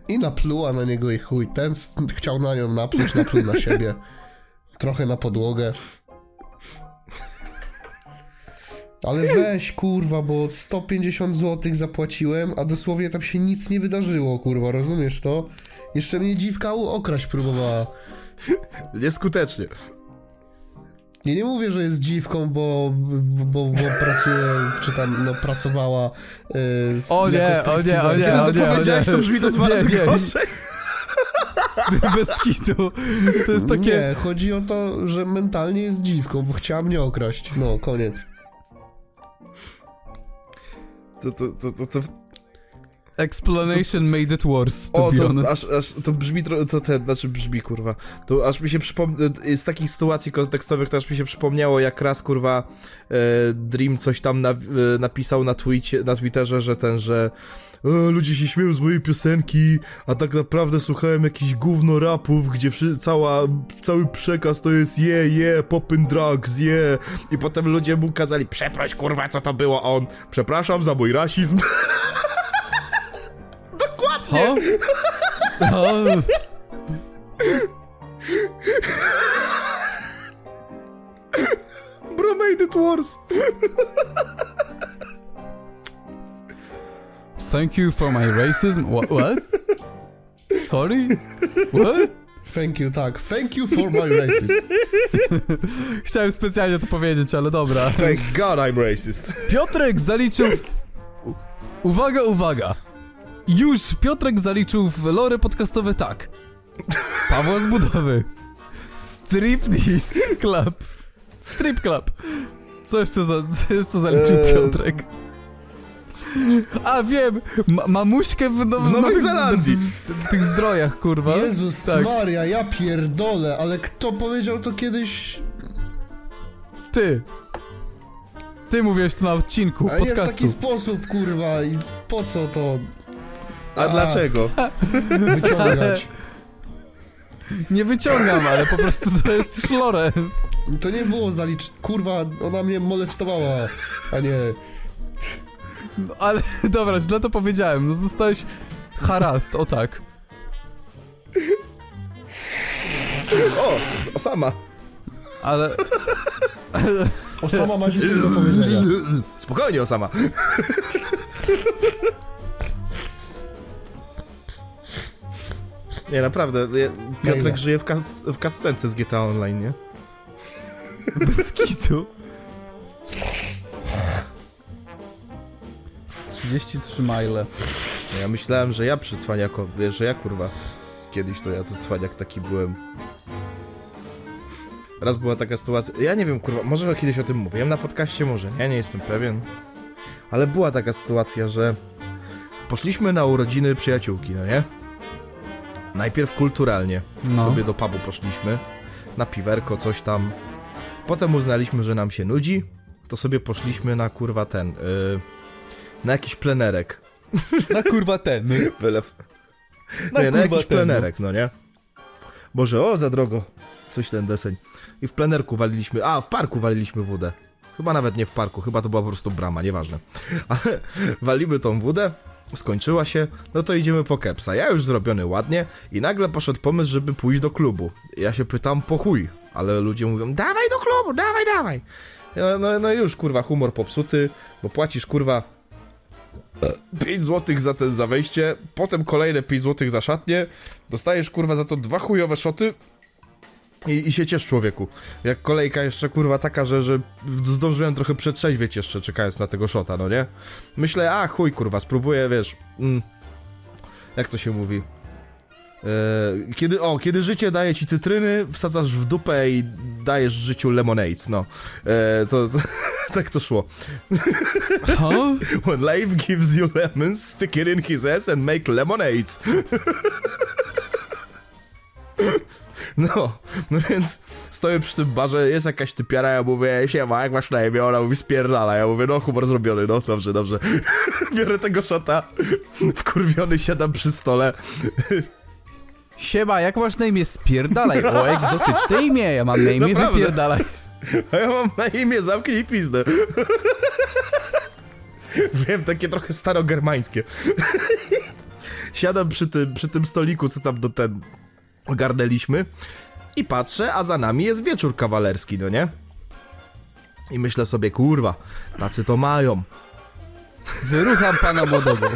I napluła na niego i chuj. Ten s- chciał na nią napluć, napluł na siebie. Trochę na podłogę. Ale weź, kurwa, bo 150 zł zapłaciłem, a dosłownie tam się nic nie wydarzyło, kurwa, rozumiesz to? Jeszcze mnie dziwka okraść próbowała. Nieskutecznie. Ja nie mówię, że jest dziwką, bo, bo, bo pracuje, czy tam, no, pracowała yy, w- O nie, jako o nie, o nie, Kiedy o nie, o powiedziałeś, to brzmi to dwa Nie, razy nie. gorzej. *laughs* Bez kitu. To jest takie... Nie, chodzi o to, że mentalnie jest dziwką, bo chciała mnie okraść. No, koniec. To, to, to, to, to, Explanation made it worse, to o, be to honest. aż, aż to brzmi, to ten, znaczy brzmi, kurwa, to aż mi się przypomniało, z takich sytuacji kontekstowych to aż mi się przypomniało, jak raz, kurwa, e, Dream coś tam na, e, napisał na, twicie, na Twitterze, że ten, że e, ludzie się śmieją z mojej piosenki, a tak naprawdę słuchałem jakichś gówno rapów, gdzie cała, cały przekaz to jest je, je, pop and drugs, je, i potem ludzie mu kazali, przeproś, kurwa, co to było, a on, przepraszam za mój rasizm. *laughs* Ho? Ho? Bro made it worse. Thank you for my racism. What? what? Sorry? What? Thank you, tak. Thank you for my racism. Chciałem specjalnie to powiedzieć, ale dobra. Thank God I'm racist. Piotrek zaliczył... Uwaga, uwaga. Już Piotrek zaliczył w lore podcastowe tak. Pawła z budowy. Striptease Club. Strip Club. Co jeszcze, za, co jeszcze zaliczył Eee. Piotrek? A wiem! Ma mamuśkę w, now, W Nowej Zelandii. W, w tych zdrojach, kurwa. Jezus Tak. Maria, ja pierdolę, ale kto powiedział to kiedyś? Ty. Ty mówiłeś to na odcinku A nie w podcastu. taki sposób, kurwa, i po co to A dlaczego? *laughs* wyciągać? Nie wyciągam, ale po prostu to jest lore. To nie było zalicz... Kurwa, ona mnie molestowała, a nie... No, ale *laughs* dobra, źle to powiedziałem. No zostałeś harast, o tak. O, Osama. Ale... Osama ma coś do powiedzenia. Spokojnie, Osama. Nie, naprawdę. Piotrek żyje w, kas w kascence z GTA Online, nie? Bez kitu. 33 mile. Ja myślałem, że ja przy cwaniako, wiesz, że ja kurwa kiedyś to ja to cwaniak taki byłem. Raz była taka sytuacja, ja nie wiem kurwa, może kiedyś o tym mówiłem na podcaście, może, ja nie jestem pewien. Ale była taka sytuacja, że poszliśmy na urodziny przyjaciółki, no nie? Najpierw kulturalnie No. sobie do pubu poszliśmy, na piwerko, coś tam. Potem uznaliśmy, że nam się nudzi, to sobie poszliśmy na kurwa ten, yy, na jakiś plenerek. *laughs* Na kurwa ten. Wylew. Na nie, na jakiś ten, plenerek, no nie? Boże, o, za drogo. Coś ten deseń. I w plenerku waliliśmy, a, w parku waliliśmy wódę. Chyba nawet nie w parku, chyba to była po prostu brama, nieważne. *laughs* Ale walimy tą wódę, skończyła się, no to idziemy po kepsa. Ja już zrobiony ładnie i nagle poszedł pomysł, żeby pójść do klubu. Ja się pytam, po chuj, ale ludzie mówią, dawaj do klubu, dawaj, dawaj. No, no, no już, kurwa, humor popsuty, bo płacisz, kurwa, 5 zł za, te, za wejście, potem kolejne 5 zł za szatnię, dostajesz kurwa za to dwa chujowe szoty i, i się ciesz człowieku. Jak kolejka jeszcze kurwa taka, że, że zdążyłem trochę przetrzeźwieć jeszcze czekając na tego szota, no nie? Myślę, a chuj kurwa, spróbuję, wiesz, mm, jak to się mówi? E, kiedy, o, kiedy życie daje ci cytryny, wsadzasz w dupę i dajesz życiu lemonades, no. E, to, to *laughs* tak to szło. Ho? *laughs* When life gives you lemons, stick it in his ass and make lemonades. *laughs* No, no więc stoję przy tym barze, jest jakaś typiara, ja mówię, siema, jak masz na imię? Ona mówi, spierdala. Ja mówię, no humor zrobiony, no dobrze, dobrze. *laughs* Biorę tego szota, wkurwiony siadam przy stole. Siema, jak masz na imię? Spierdalaj. O, egzotyczne imię. Ja mam na imię Naprawdę. Wypierdalaj. *laughs* A ja mam na imię, zamknij pizdę. *laughs* Wiem, takie trochę starogermańskie. Siadam przy tym, przy tym stoliku, co tam do ten ogarnęliśmy i patrzę, a za nami jest wieczór kawalerski, no nie? I myślę sobie, kurwa, tacy to mają. Wyrucham pana młodego.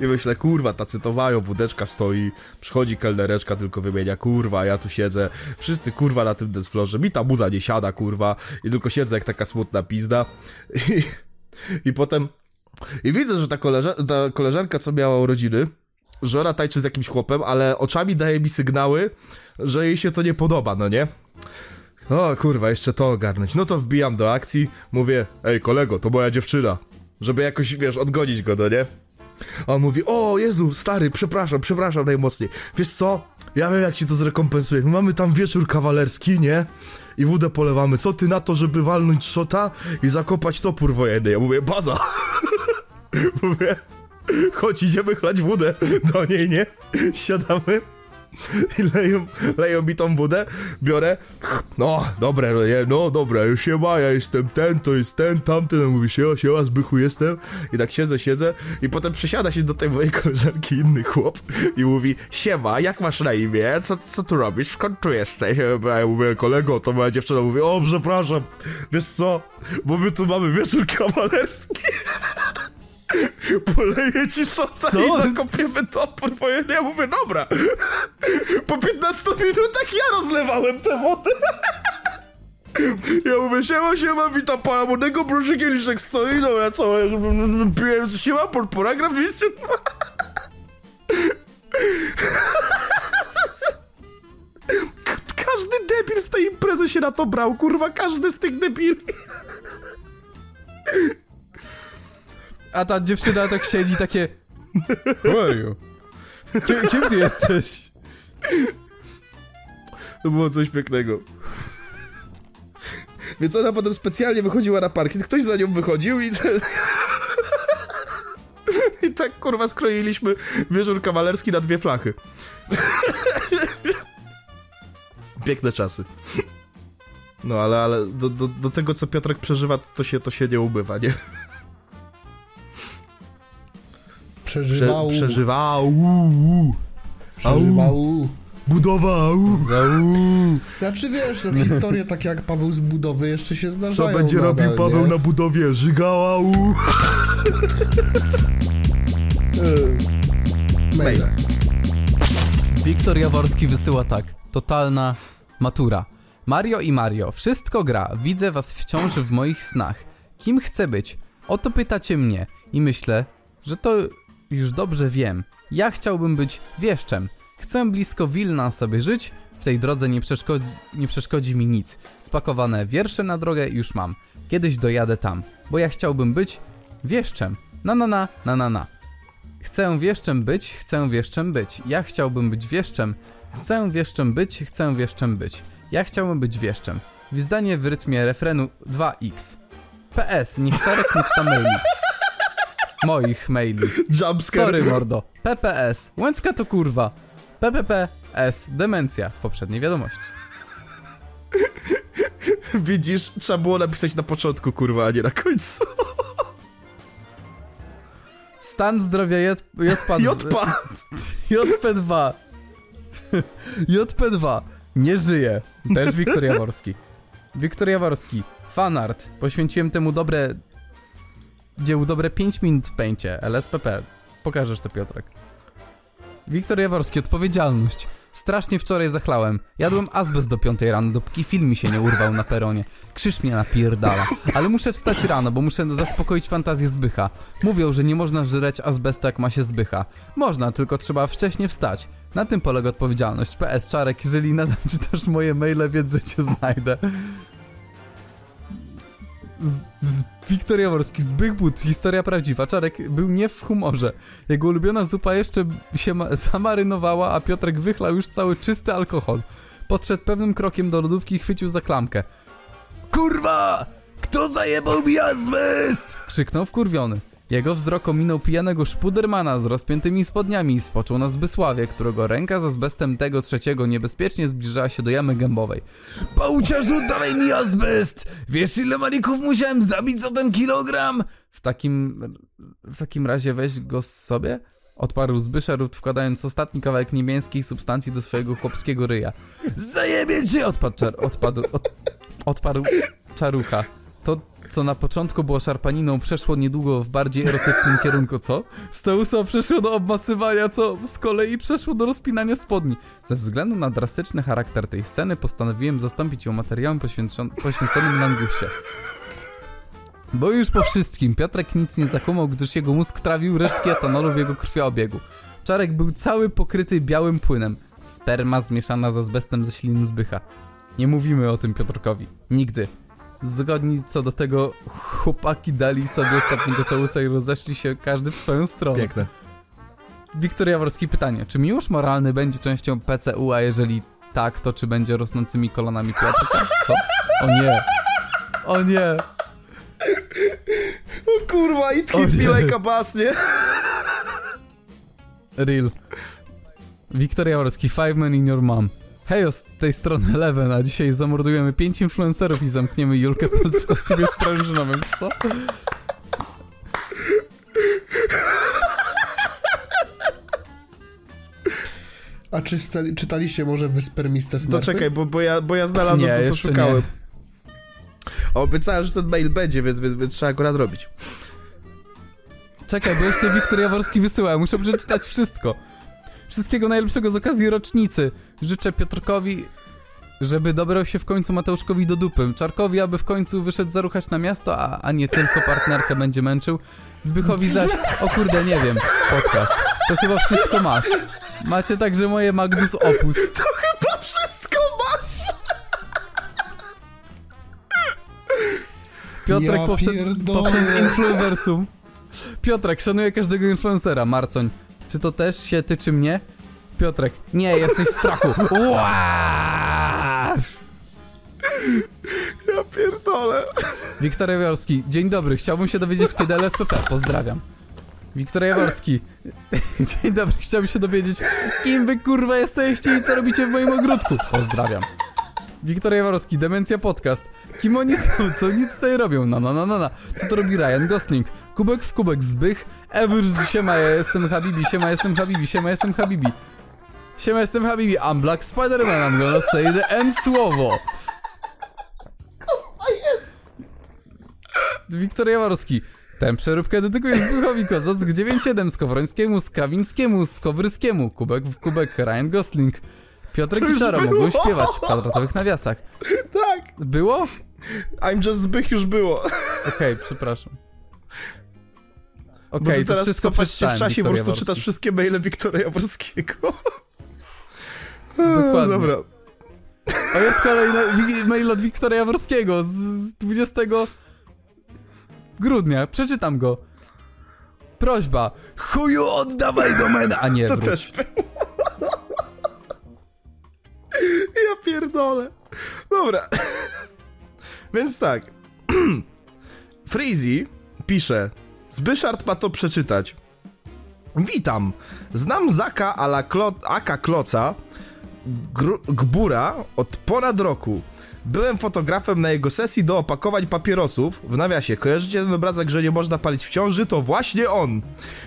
I myślę, kurwa, tacy to mają, wódeczka stoi, przychodzi kelnereczka, tylko wymienia, kurwa, ja tu siedzę, wszyscy, kurwa, na tym dancefloorze, mi ta muza nie siada, kurwa, i tylko siedzę jak taka smutna pizda. I, i potem, i widzę, że ta, koleża, ta koleżanka, co miała urodziny, że tańczy z jakimś chłopem, ale oczami daje mi sygnały, że jej się to nie podoba, no nie? O kurwa, jeszcze to ogarnąć. No to wbijam do akcji, mówię, ej kolego, to moja dziewczyna. Żeby jakoś, wiesz, odgonić go, no nie? A on mówi, o Jezu, stary, przepraszam, przepraszam najmocniej. Wiesz co, ja wiem jak ci to zrekompensuję. My mamy tam wieczór kawalerski, nie? I wódę polewamy. Co ty na to, żeby walnąć szota i zakopać topór wojenny? Ja mówię, baza. *laughs* mówię, chodź, idziemy chlać wódę do niej, nie? Siadamy i leją, leją mi tą wódę, biorę, no, dobre, no, no, dobra, już się ma, ja jestem ten, to jest ten, tamten, on mówi, siema, siema, zbychu jestem. I tak siedzę, siedzę. I potem przysiada się do tej mojej *laughs* koleżanki inny chłop i mówi, siema, jak masz na imię, co, co tu robisz, skąd tu jesteś? Ja mówię, kolego, to moja dziewczyna. Mówi, o, przepraszam, wiesz co, bo my tu mamy wieczór kawalerski. *laughs* Poleję ci szota Co? i zakopiemy topór, bo ja nie mówię, dobra. Po 15 minutach ja rozlewałem tę wodę. Ja mówię, siema, siema, witam pana młodego, proszę kieliszek stoi, dobra, co, piłem, siema, por, paragraf 200... Każdy debil z tej imprezy się na to brał, kurwa, każdy z tych debili. A ta dziewczyna tak siedzi takie... Who are you? Kim, kim ty jesteś? To było coś pięknego. Więc ona potem specjalnie wychodziła na parking, ktoś za nią wychodził i... *laughs* I tak kurwa skroiliśmy wieczór kawalerski na dwie flachy. *laughs* Piękne czasy. No ale, ale do, do, do tego co Piotrek przeżywa, to się, to się nie ubywa, nie? Prze, Przeżywał. przeżywał. Przeżywał. Budowa. Au. Znaczy wiesz, no, historie takie jak Paweł z budowy jeszcze się Co zdarzają. będzie nadal, robił Paweł nie? na budowie? Żygała. u. *laughs* Maile. Wiktor Jaworski wysyła tak. Totalna matura. Mario i Mario, wszystko gra. Widzę was wciąż w moich snach. Kim chcę być? O to pytacie mnie. I myślę, że to już dobrze wiem. Ja chciałbym być wieszczem. Chcę blisko Wilna sobie żyć. W tej drodze nie przeszkodzi, nie przeszkodzi mi nic. Spakowane wiersze na drogę już mam. Kiedyś dojadę tam, bo ja chciałbym być wieszczem. Na na na na na na. Chcę wieszczem być, chcę wieszczem być. Ja chciałbym być wieszczem. Chcę wieszczem być, chcę wieszczem być. Ja chciałbym być wieszczem. Wizdanie w rytmie refrenu 2x. PS, niech Czarek nie czyta. Moich maili. Jumpscare. Sorry mordo. PPS. Łęcka to kurwa. PPPS. Demencja. W poprzedniej wiadomości. Widzisz, trzeba było napisać na początku, kurwa, a nie na końcu. Stan zdrowia J, JPAD, Jodpa. JP2. JP2. Nie żyje. Też Wiktor Jaworski. Wiktor Jaworski. Fanart. Poświęciłem temu dobre... Dziełu dobre 5 minut w pęcie. LSPP. Pokażesz to, Piotrek. Wiktor Jaworski. Odpowiedzialność. Strasznie wczoraj zachlałem. Jadłem azbest do 5 rano, dopóki film mi się nie urwał na peronie. Krzyż mnie napierdala. Ale muszę wstać rano, bo muszę zaspokoić fantazję Zbycha. Mówią, że nie można żreć azbestu jak ma się Zbycha. Można, tylko trzeba wcześnie wstać. Na tym polega odpowiedzialność. PS Czarek, jeżeli nadal czytasz moje maile, wiedz, że cię znajdę. Z, z Wiktor Jaworski, Zbych But, historia prawdziwa. Czarek był nie w humorze. Jego ulubiona zupa jeszcze się ma- *laughs* zamarynowała, a Piotrek wychlał już cały czysty alkohol. Podszedł pewnym krokiem do lodówki i chwycił za klamkę. Kurwa! Kto zajebał mi azbest? Krzyknął wkurwiony. Jego wzrok ominął pijanego szpudermana z rozpiętymi spodniami i spoczął na Zbysławie, którego ręka z azbestem tego trzeciego niebezpiecznie zbliżała się do jamy gębowej. Pałciarzu, dawaj mi azbest! Wiesz ile maników musiałem zabić za ten kilogram? W takim... w takim razie weź go z sobie? Odparł Zbyszerut, wkładając ostatni kawałek niebieskiej substancji do swojego chłopskiego ryja. Zajebie cię! Odpadł, czar, odpadł, od, odparł czarucha. Co na początku było szarpaniną, przeszło niedługo w bardziej erotycznym *laughs* kierunku, co? Z Teusa przeszło do obmacywania, co z kolei przeszło do rozpinania spodni. Ze względu na drastyczny charakter tej sceny postanowiłem zastąpić ją materiałem poświęcon- poświęconym languście. Bo już po wszystkim Piotrek nic nie zakumał, gdyż jego mózg trawił resztki etanolu w jego krwioobiegu. Czarek był cały pokryty białym płynem. Sperma zmieszana z azbestem ze ślin zbycha. Nie mówimy o tym Piotrkowi. Nigdy. Zgodni co do tego, chłopaki dali sobie ostatniego całusa i rozeszli się każdy w swoją stronę. Piękne. Wiktor Jaworski pytanie. Czy miłość moralny będzie częścią PCU, a jeżeli tak, to czy będzie rosnącymi kolonami Piotrka? Co? O nie. O nie. O kurwa, it O hit me like a bass, nie? Real. Wiktor Jaworski, Five Men in Your Mom. Hejo, z tej strony Eleven, a dzisiaj zamordujemy pięć influencerów i zamkniemy Julkę Pelc w kostiumie sprężynowym. Co? A czy stali, czytaliście może Wyspermiste To Smurfy? czekaj, bo, bo, ja, bo ja znalazłem Nie, to, co szukałem. A Obiecałem, że ten mail będzie, więc, więc, więc trzeba akurat robić. Czekaj, bo jeszcze Wiktor Jaworski wysyła, muszę przeczytać wszystko. Wszystkiego najlepszego z okazji rocznicy. Życzę Piotrkowi, żeby dobrał się w końcu Mateuszkowi do dupy. Czarkowi, aby w końcu wyszedł zaruchać na miasto, a, a nie tylko partnerkę będzie męczył. Zbychowi zaś, o kurde, nie wiem, podcast. To chyba wszystko masz. Macie także moje Magnus Opus. To chyba wszystko masz! Piotrek Ja poprzez, poprzez influencersum. Piotrek, szanuję każdego influencera. Marcoń, czy to też się tyczy mnie? Piotrek, nie, jesteś w strachu. Ła! Ja pierdolę. Wiktor Jaworski, dzień dobry, chciałbym się dowiedzieć, kiedy LSPP. Pozdrawiam. Wiktor Jaworski, dzień dobry, chciałbym się dowiedzieć, kim wy kurwa jesteście i co robicie w moim ogródku. Pozdrawiam. Wiktor Jaworski, Demencja Podcast. Kim oni są? Co oni tutaj robią? No, no, no, no, no. Co to robi Ryan Gosling? Kubek w kubek, Zbych, Evers, siema, ja jestem Habibi, siema, jestem Habibi, siema, jestem Habibi. Siema, jestem Habibi, I'm Black Spider-Man, I'm gonna say the N słowo. Wiktor Jaworski. Tę przeróbkę dedykuje Zbychowi Kozack 97, Skowrońskiemu, Skawińskiemu, Skowryskiemu, Kubek w kubek, Ryan Gosling. Piotrek i Czaro mogą śpiewać w kwadratowych nawiasach. Tak, Było? I'm just zbych już było. Okej, przepraszam. Okej, ty to teraz wszystko się w czasie po prostu czytasz wszystkie maile Wiktora Jaworskiego. *laughs* Dokładnie. Dobra. O, jest kolejny mail od Wiktora Jaworskiego z z 20 grudnia. Przeczytam go. Prośba. Chuju, oddawaj domenę! A nie, *laughs* To wróć. też było. *laughs* Ja pierdolę. Dobra. Więc tak. *clears throat* Freezy pisze. Zbyszard ma to przeczytać. Witam. Znam Zaka ala Klo Aka Kloca Gr Gbura od ponad roku. Byłem fotografem na jego sesji do opakowań papierosów. W nawiasie, kojarzycie ten obrazek, że nie można palić w ciąży? To właśnie on!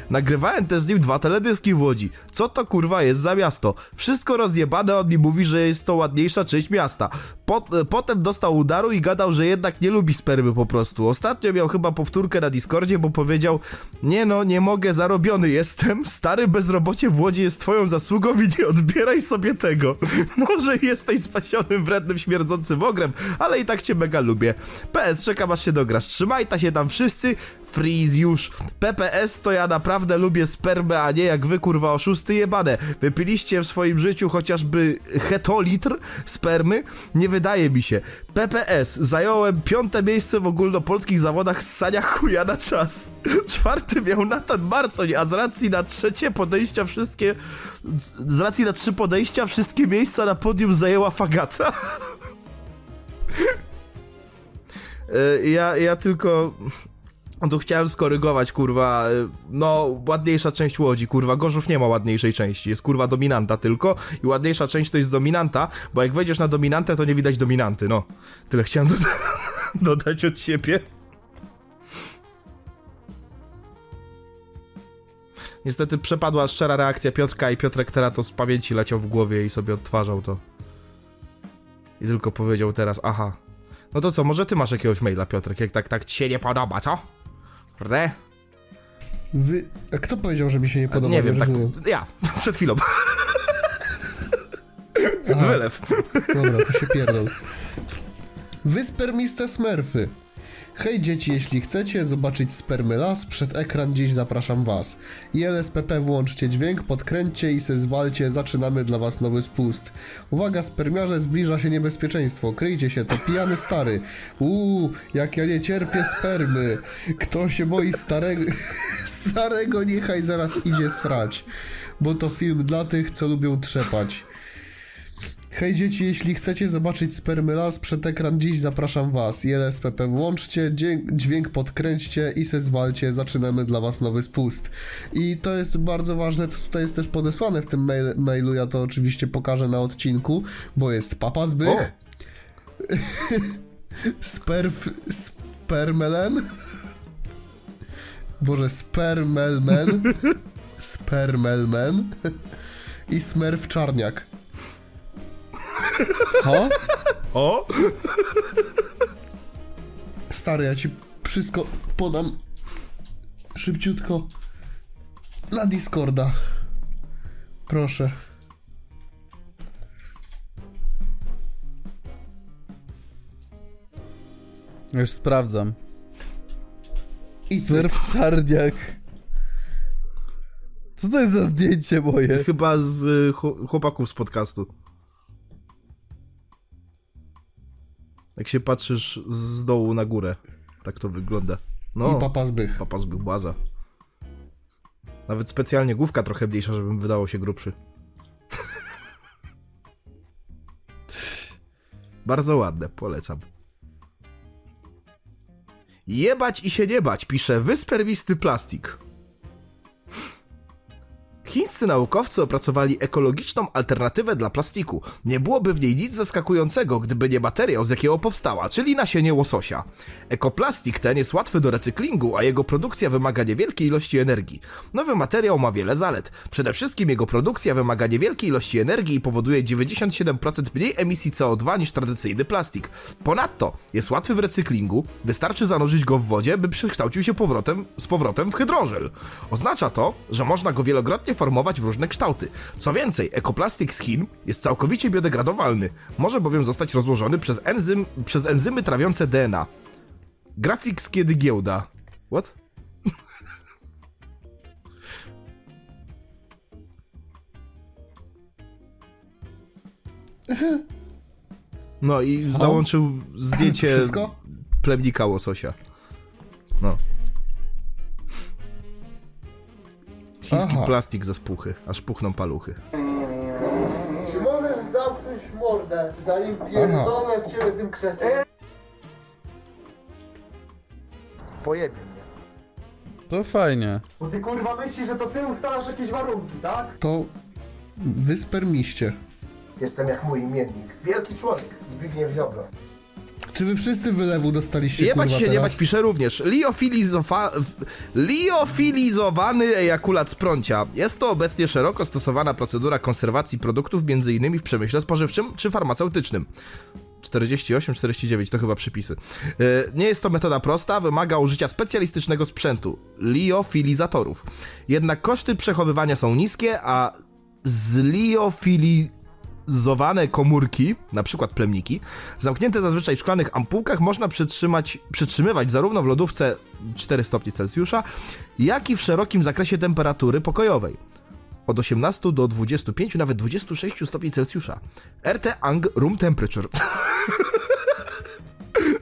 Nagrywałem też z nim dwa teledyski w Łodzi. Co to kurwa jest za miasto? Wszystko rozjebane, on mi mówi, że jest to ładniejsza część miasta. Pot, potem dostał udaru i gadał, że jednak nie lubi spermy po prostu. Ostatnio miał chyba powtórkę na Discordzie, bo powiedział Nie no, nie mogę, zarobiony jestem. Stary bezrobocie w Łodzi jest twoją zasługą i nie odbieraj sobie tego. *laughs* Może jesteś spasionym, wrednym, śmierdzącym ogrem, ale i tak cię mega lubię. PS, czekam aż się dograsz. Trzymaj ta się tam wszyscy. Freeze już. PPS to ja naprawdę lubię spermę, a nie jak wy kurwa oszusty jebane. Wypiliście w swoim życiu chociażby hetolitr spermy? Nie wydaje mi się. PPS. Zająłem piąte miejsce w ogólnopolskich zawodach ssania chuja na czas. Czwarty miał Nathan Marcoń, a z racji na trzecie podejścia wszystkie... z- racji na trzy podejścia wszystkie miejsca na podium zajęła Fagata. *laughs* E, Ja, ja tylko... No tu chciałem skorygować, kurwa, y, no, ładniejsza część Łodzi, kurwa, Gorzów nie ma ładniejszej części, jest kurwa dominanta tylko i ładniejsza część to jest dominanta, bo jak wejdziesz na dominantę, to nie widać dominanty, no. Tyle chciałem doda *laughs* dodać od siebie. Niestety przepadła szczera reakcja Piotrka i Piotrek teraz to z pamięci leciał w głowie i sobie odtwarzał to. I tylko powiedział teraz, aha, No to co, może ty masz jakiegoś maila, Piotrek, jak tak, tak ci się nie podoba, co? Prawda? Wy... A kto powiedział, że mi się nie podoba? nie wiem, tak, ja, *laughs* przed chwilą. *laughs* Aha. Wylew. Dobra, to się pierdol. Wyspermiste smerfy. Hej dzieci, jeśli chcecie zobaczyć spermy las, przed ekran dziś zapraszam was. ILSPP włączcie dźwięk, podkręćcie i se zwalcie, zaczynamy dla was nowy spust. Uwaga spermiarze, zbliża się niebezpieczeństwo, kryjcie się, to pijany stary. Uuu, jak ja nie cierpię spermy. Kto się boi starego, *laughs* starego niechaj zaraz idzie srać. Bo to film dla tych, co lubią trzepać. Hej dzieci, jeśli chcecie zobaczyć spermy las przed ekran dziś zapraszam was. ILSPP włączcie, dźwięk, dźwięk podkręćcie i se zwalcie, zaczynamy dla was nowy spust. I to jest bardzo ważne, co tutaj jest też podesłane w tym mail, mailu, ja to oczywiście pokażę na odcinku, bo jest Papa Zbych, *laughs* Sperf... Spermelen? *laughs* Boże, Spermelmen, *laughs* Spermelmen i Smerf Czarniak. Ho? O! Stary, ja ci wszystko podam szybciutko na Discorda. Proszę. Już sprawdzam. I. Surf czarniak. Co to jest za zdjęcie moje? Chyba z y, chł- chłopaków z podcastu. Jak się patrzysz z dołu na górę, tak to wygląda. No, I Papa Zbych. papa zbył baza. Nawet specjalnie główka trochę mniejsza, żebym wydawał się grubszy. *laughs* Bardzo ładne, polecam. Jebać i się nie bać, pisze wyspermisty plastik. Chińscy naukowcy opracowali ekologiczną alternatywę dla plastiku. Nie byłoby w niej nic zaskakującego, gdyby nie materiał, z jakiego powstała, czyli nasienie łososia. Ekoplastik ten jest łatwy do recyklingu, a jego produkcja wymaga niewielkiej ilości energii. Nowy materiał ma wiele zalet. Przede wszystkim jego produkcja wymaga niewielkiej ilości energii i powoduje 97% mniej emisji CO2 niż tradycyjny plastik. Ponadto jest łatwy w recyklingu, wystarczy zanurzyć go w wodzie, by przekształcił się powrotem, z powrotem w hydrożel. Oznacza to, że można go wielokrotnie formować w różne kształty. Co więcej, ekoplastik z Chin jest całkowicie biodegradowalny. Może bowiem zostać rozłożony przez, enzym, przez enzymy trawiące DNA. Grafik z kiedy giełda. What? No i załączył zdjęcie Wszystko? plemnika łososia. No. Chiński Aha. plastik ze spuchy, aż puchną paluchy. Czy możesz zamknąć mordę, zanim pierdolę w ciebie tym krzesłem? Pojebie mnie. To fajnie. Bo ty kurwa myślisz, że to ty ustalasz jakieś warunki, tak? To wyspermiście. Jestem jak mój imiennik. Wielki człowiek, Zbigniew Ziobro. Czy wy wszyscy wylewu dostaliście Jebać kurwa się, nie teraz? bać, pisze również. Liofilizofa... w- Liofilizowany ejakulat z prącia. Jest to obecnie szeroko stosowana procedura konserwacji produktów, m.in. w przemyśle spożywczym czy farmaceutycznym. 48-49 to chyba przypisy. Yy, Nie jest to metoda prosta, wymaga użycia specjalistycznego sprzętu liofilizatorów. Jednak koszty przechowywania są niskie, a zliofilizowane komórki, na przykład plemniki, zamknięte zazwyczaj w szklanych ampułkach, można przytrzymać, przytrzymywać zarówno w lodówce 4 stopni Celsjusza, jak i w szerokim zakresie temperatury pokojowej od 18 do 25, nawet 26 stopni Celsjusza. RT Ang Room Temperature. *laughs*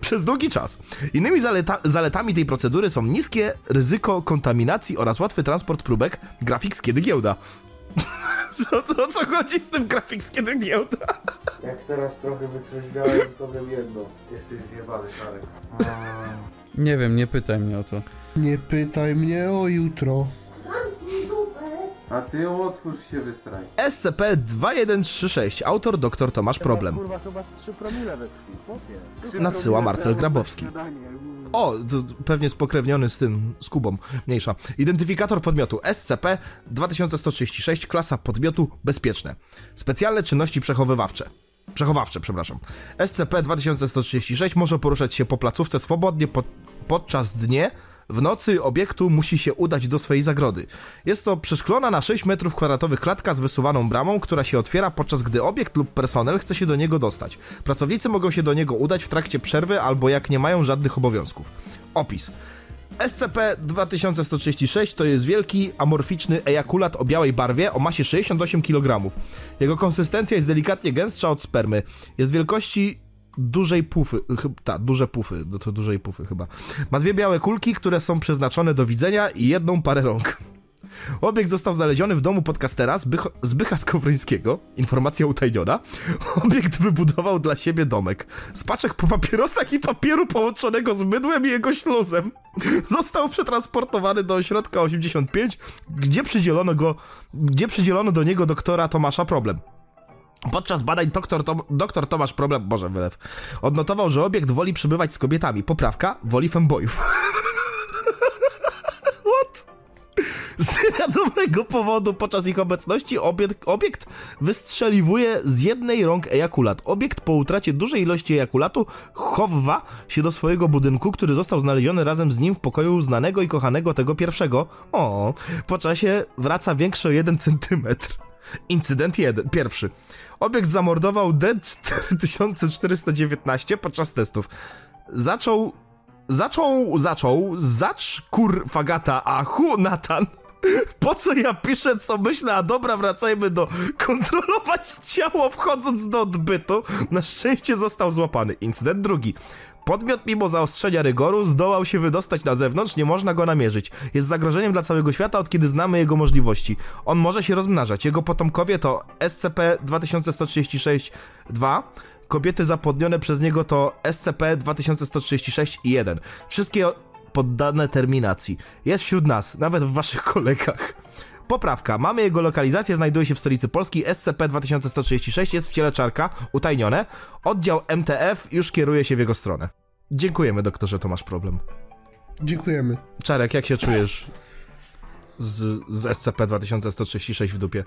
Przez długi czas. Innymi zaleta zaletami tej procedury są niskie ryzyko kontaminacji oraz łatwy transport próbek grafik z kiedy giełda. *laughs* Co, co, co chodzi z tym grafik z kiedy giełda? Jak teraz trochę wytrzeźwiałem, to wiem jedno. Jesteś zjebany, Szarek. Nie wiem, nie pytaj mnie o to. Nie pytaj mnie o jutro. A ty ją otwórz się wysraj. SCP-2136, autor dr Tomasz Problem. Kurwa chyba z 3 promile we krwi, chłopie. Nadsyła Marcel Grabowski. O, pewnie spokrewniony z tym, z Kubą, mniejsza. Identyfikator podmiotu SCP-2136, klasa podmiotu bezpieczne. Specjalne czynności przechowywawcze. przechowawcze, przepraszam. SCP-2136 może poruszać się po placówce swobodnie po, podczas dnie, w nocy obiektu musi się udać do swojej zagrody. Jest to przeszklona na 6 metrów kwadratowych klatka z wysuwaną bramą, która się otwiera podczas gdy obiekt lub personel chce się do niego dostać. Pracownicy mogą się do niego udać w trakcie przerwy albo jak nie mają żadnych obowiązków. Opis. SCP-2136 to jest wielki, amorficzny ejakulat o białej barwie o masie 68 kg. Jego konsystencja jest delikatnie gęstsza od spermy. Jest wielkości dużej pufy, chy- ta, duże pufy, no to dużej pufy chyba. Ma dwie białe kulki, które są przeznaczone do widzenia i jedną parę rąk. Obiekt został znaleziony w domu podcastera Zbych Zbycha Skowrońskiego. Informacja utajniona. Obiekt wybudował dla siebie domek. Z paczek po papierosach i papieru połączonego z mydłem i jego śluzem. Został przetransportowany do ośrodka 85, gdzie przydzielono go, gdzie przydzielono do niego doktora Tomasza Problem. Podczas badań doktor, Tom, doktor Tomasz Problem, Boże wylew, odnotował, że obiekt woli przebywać z kobietami. Poprawka, woli fembojów. *laughs* Z wiadomego powodu podczas ich obecności obiekt, obiekt wystrzeliwuje z jednej rąk ejakulat. Obiekt po utracie dużej ilości ejakulatu chowa się do swojego budynku, który został znaleziony razem z nim w pokoju znanego i kochanego tego pierwszego. O, po czasie wraca większy o 1 centymetr. Incydent jeden, pierwszy. Obiekt zamordował D4419 podczas testów. Zaczął Zaczął, zaczął, zacz kur fagata, a hu Natan. *laughs* Po co ja piszę, co myślę, a dobra, wracajmy do *laughs* kontrolować ciało wchodząc do odbytu. Na szczęście został złapany. Incydent drugi. Podmiot mimo zaostrzenia rygoru zdołał się wydostać na zewnątrz, nie można go namierzyć. Jest zagrożeniem dla całego świata, od kiedy znamy jego możliwości. On może się rozmnażać. Jego potomkowie to SCP-2136-2, kobiety zapłodnione przez niego to SCP-2136 i 1. Wszystkie poddane terminacji. Jest wśród nas, nawet w waszych kolegach. Poprawka. Mamy jego lokalizację, znajduje się w stolicy Polski. SCP-2136 jest w ciele czarka, utajnione. Oddział MTF już kieruje się w jego stronę. Dziękujemy, doktorze, to masz problem. Dziękujemy. Czarek, jak się czujesz z, z SCP-2136 w dupie?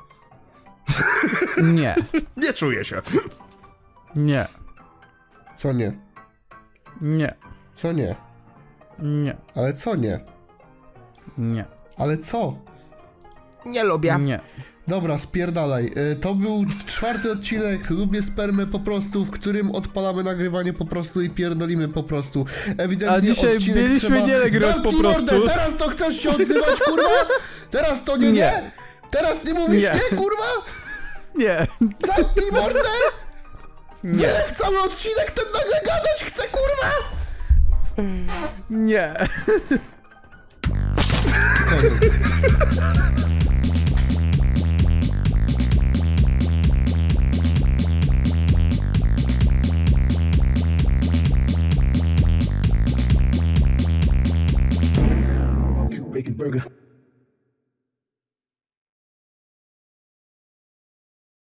Nie, *laughs* Nie czuję się. nie, Co nie? nie, Co nie? nie, Ale co nie? nie, Ale co? Nie lubię. nie. Dobra, spierdalaj. Y, To był czwarty odcinek Lubię spermę po prostu, w którym odpalamy nagrywanie po prostu i pierdolimy po prostu. Ewidentnie A dzisiaj odcinek mieliśmy trzeba... nie nagrywać po prostu. Mordę, teraz to chcesz się odzywać, kurwa? Teraz to nie, nie? Nie. Teraz nie mówisz nie, Nie. kurwa? Nie, Zamknij mordę! nie, Wylew cały odcinek ten nagle gadać chce, kurwa! nie. Koniec. Burger.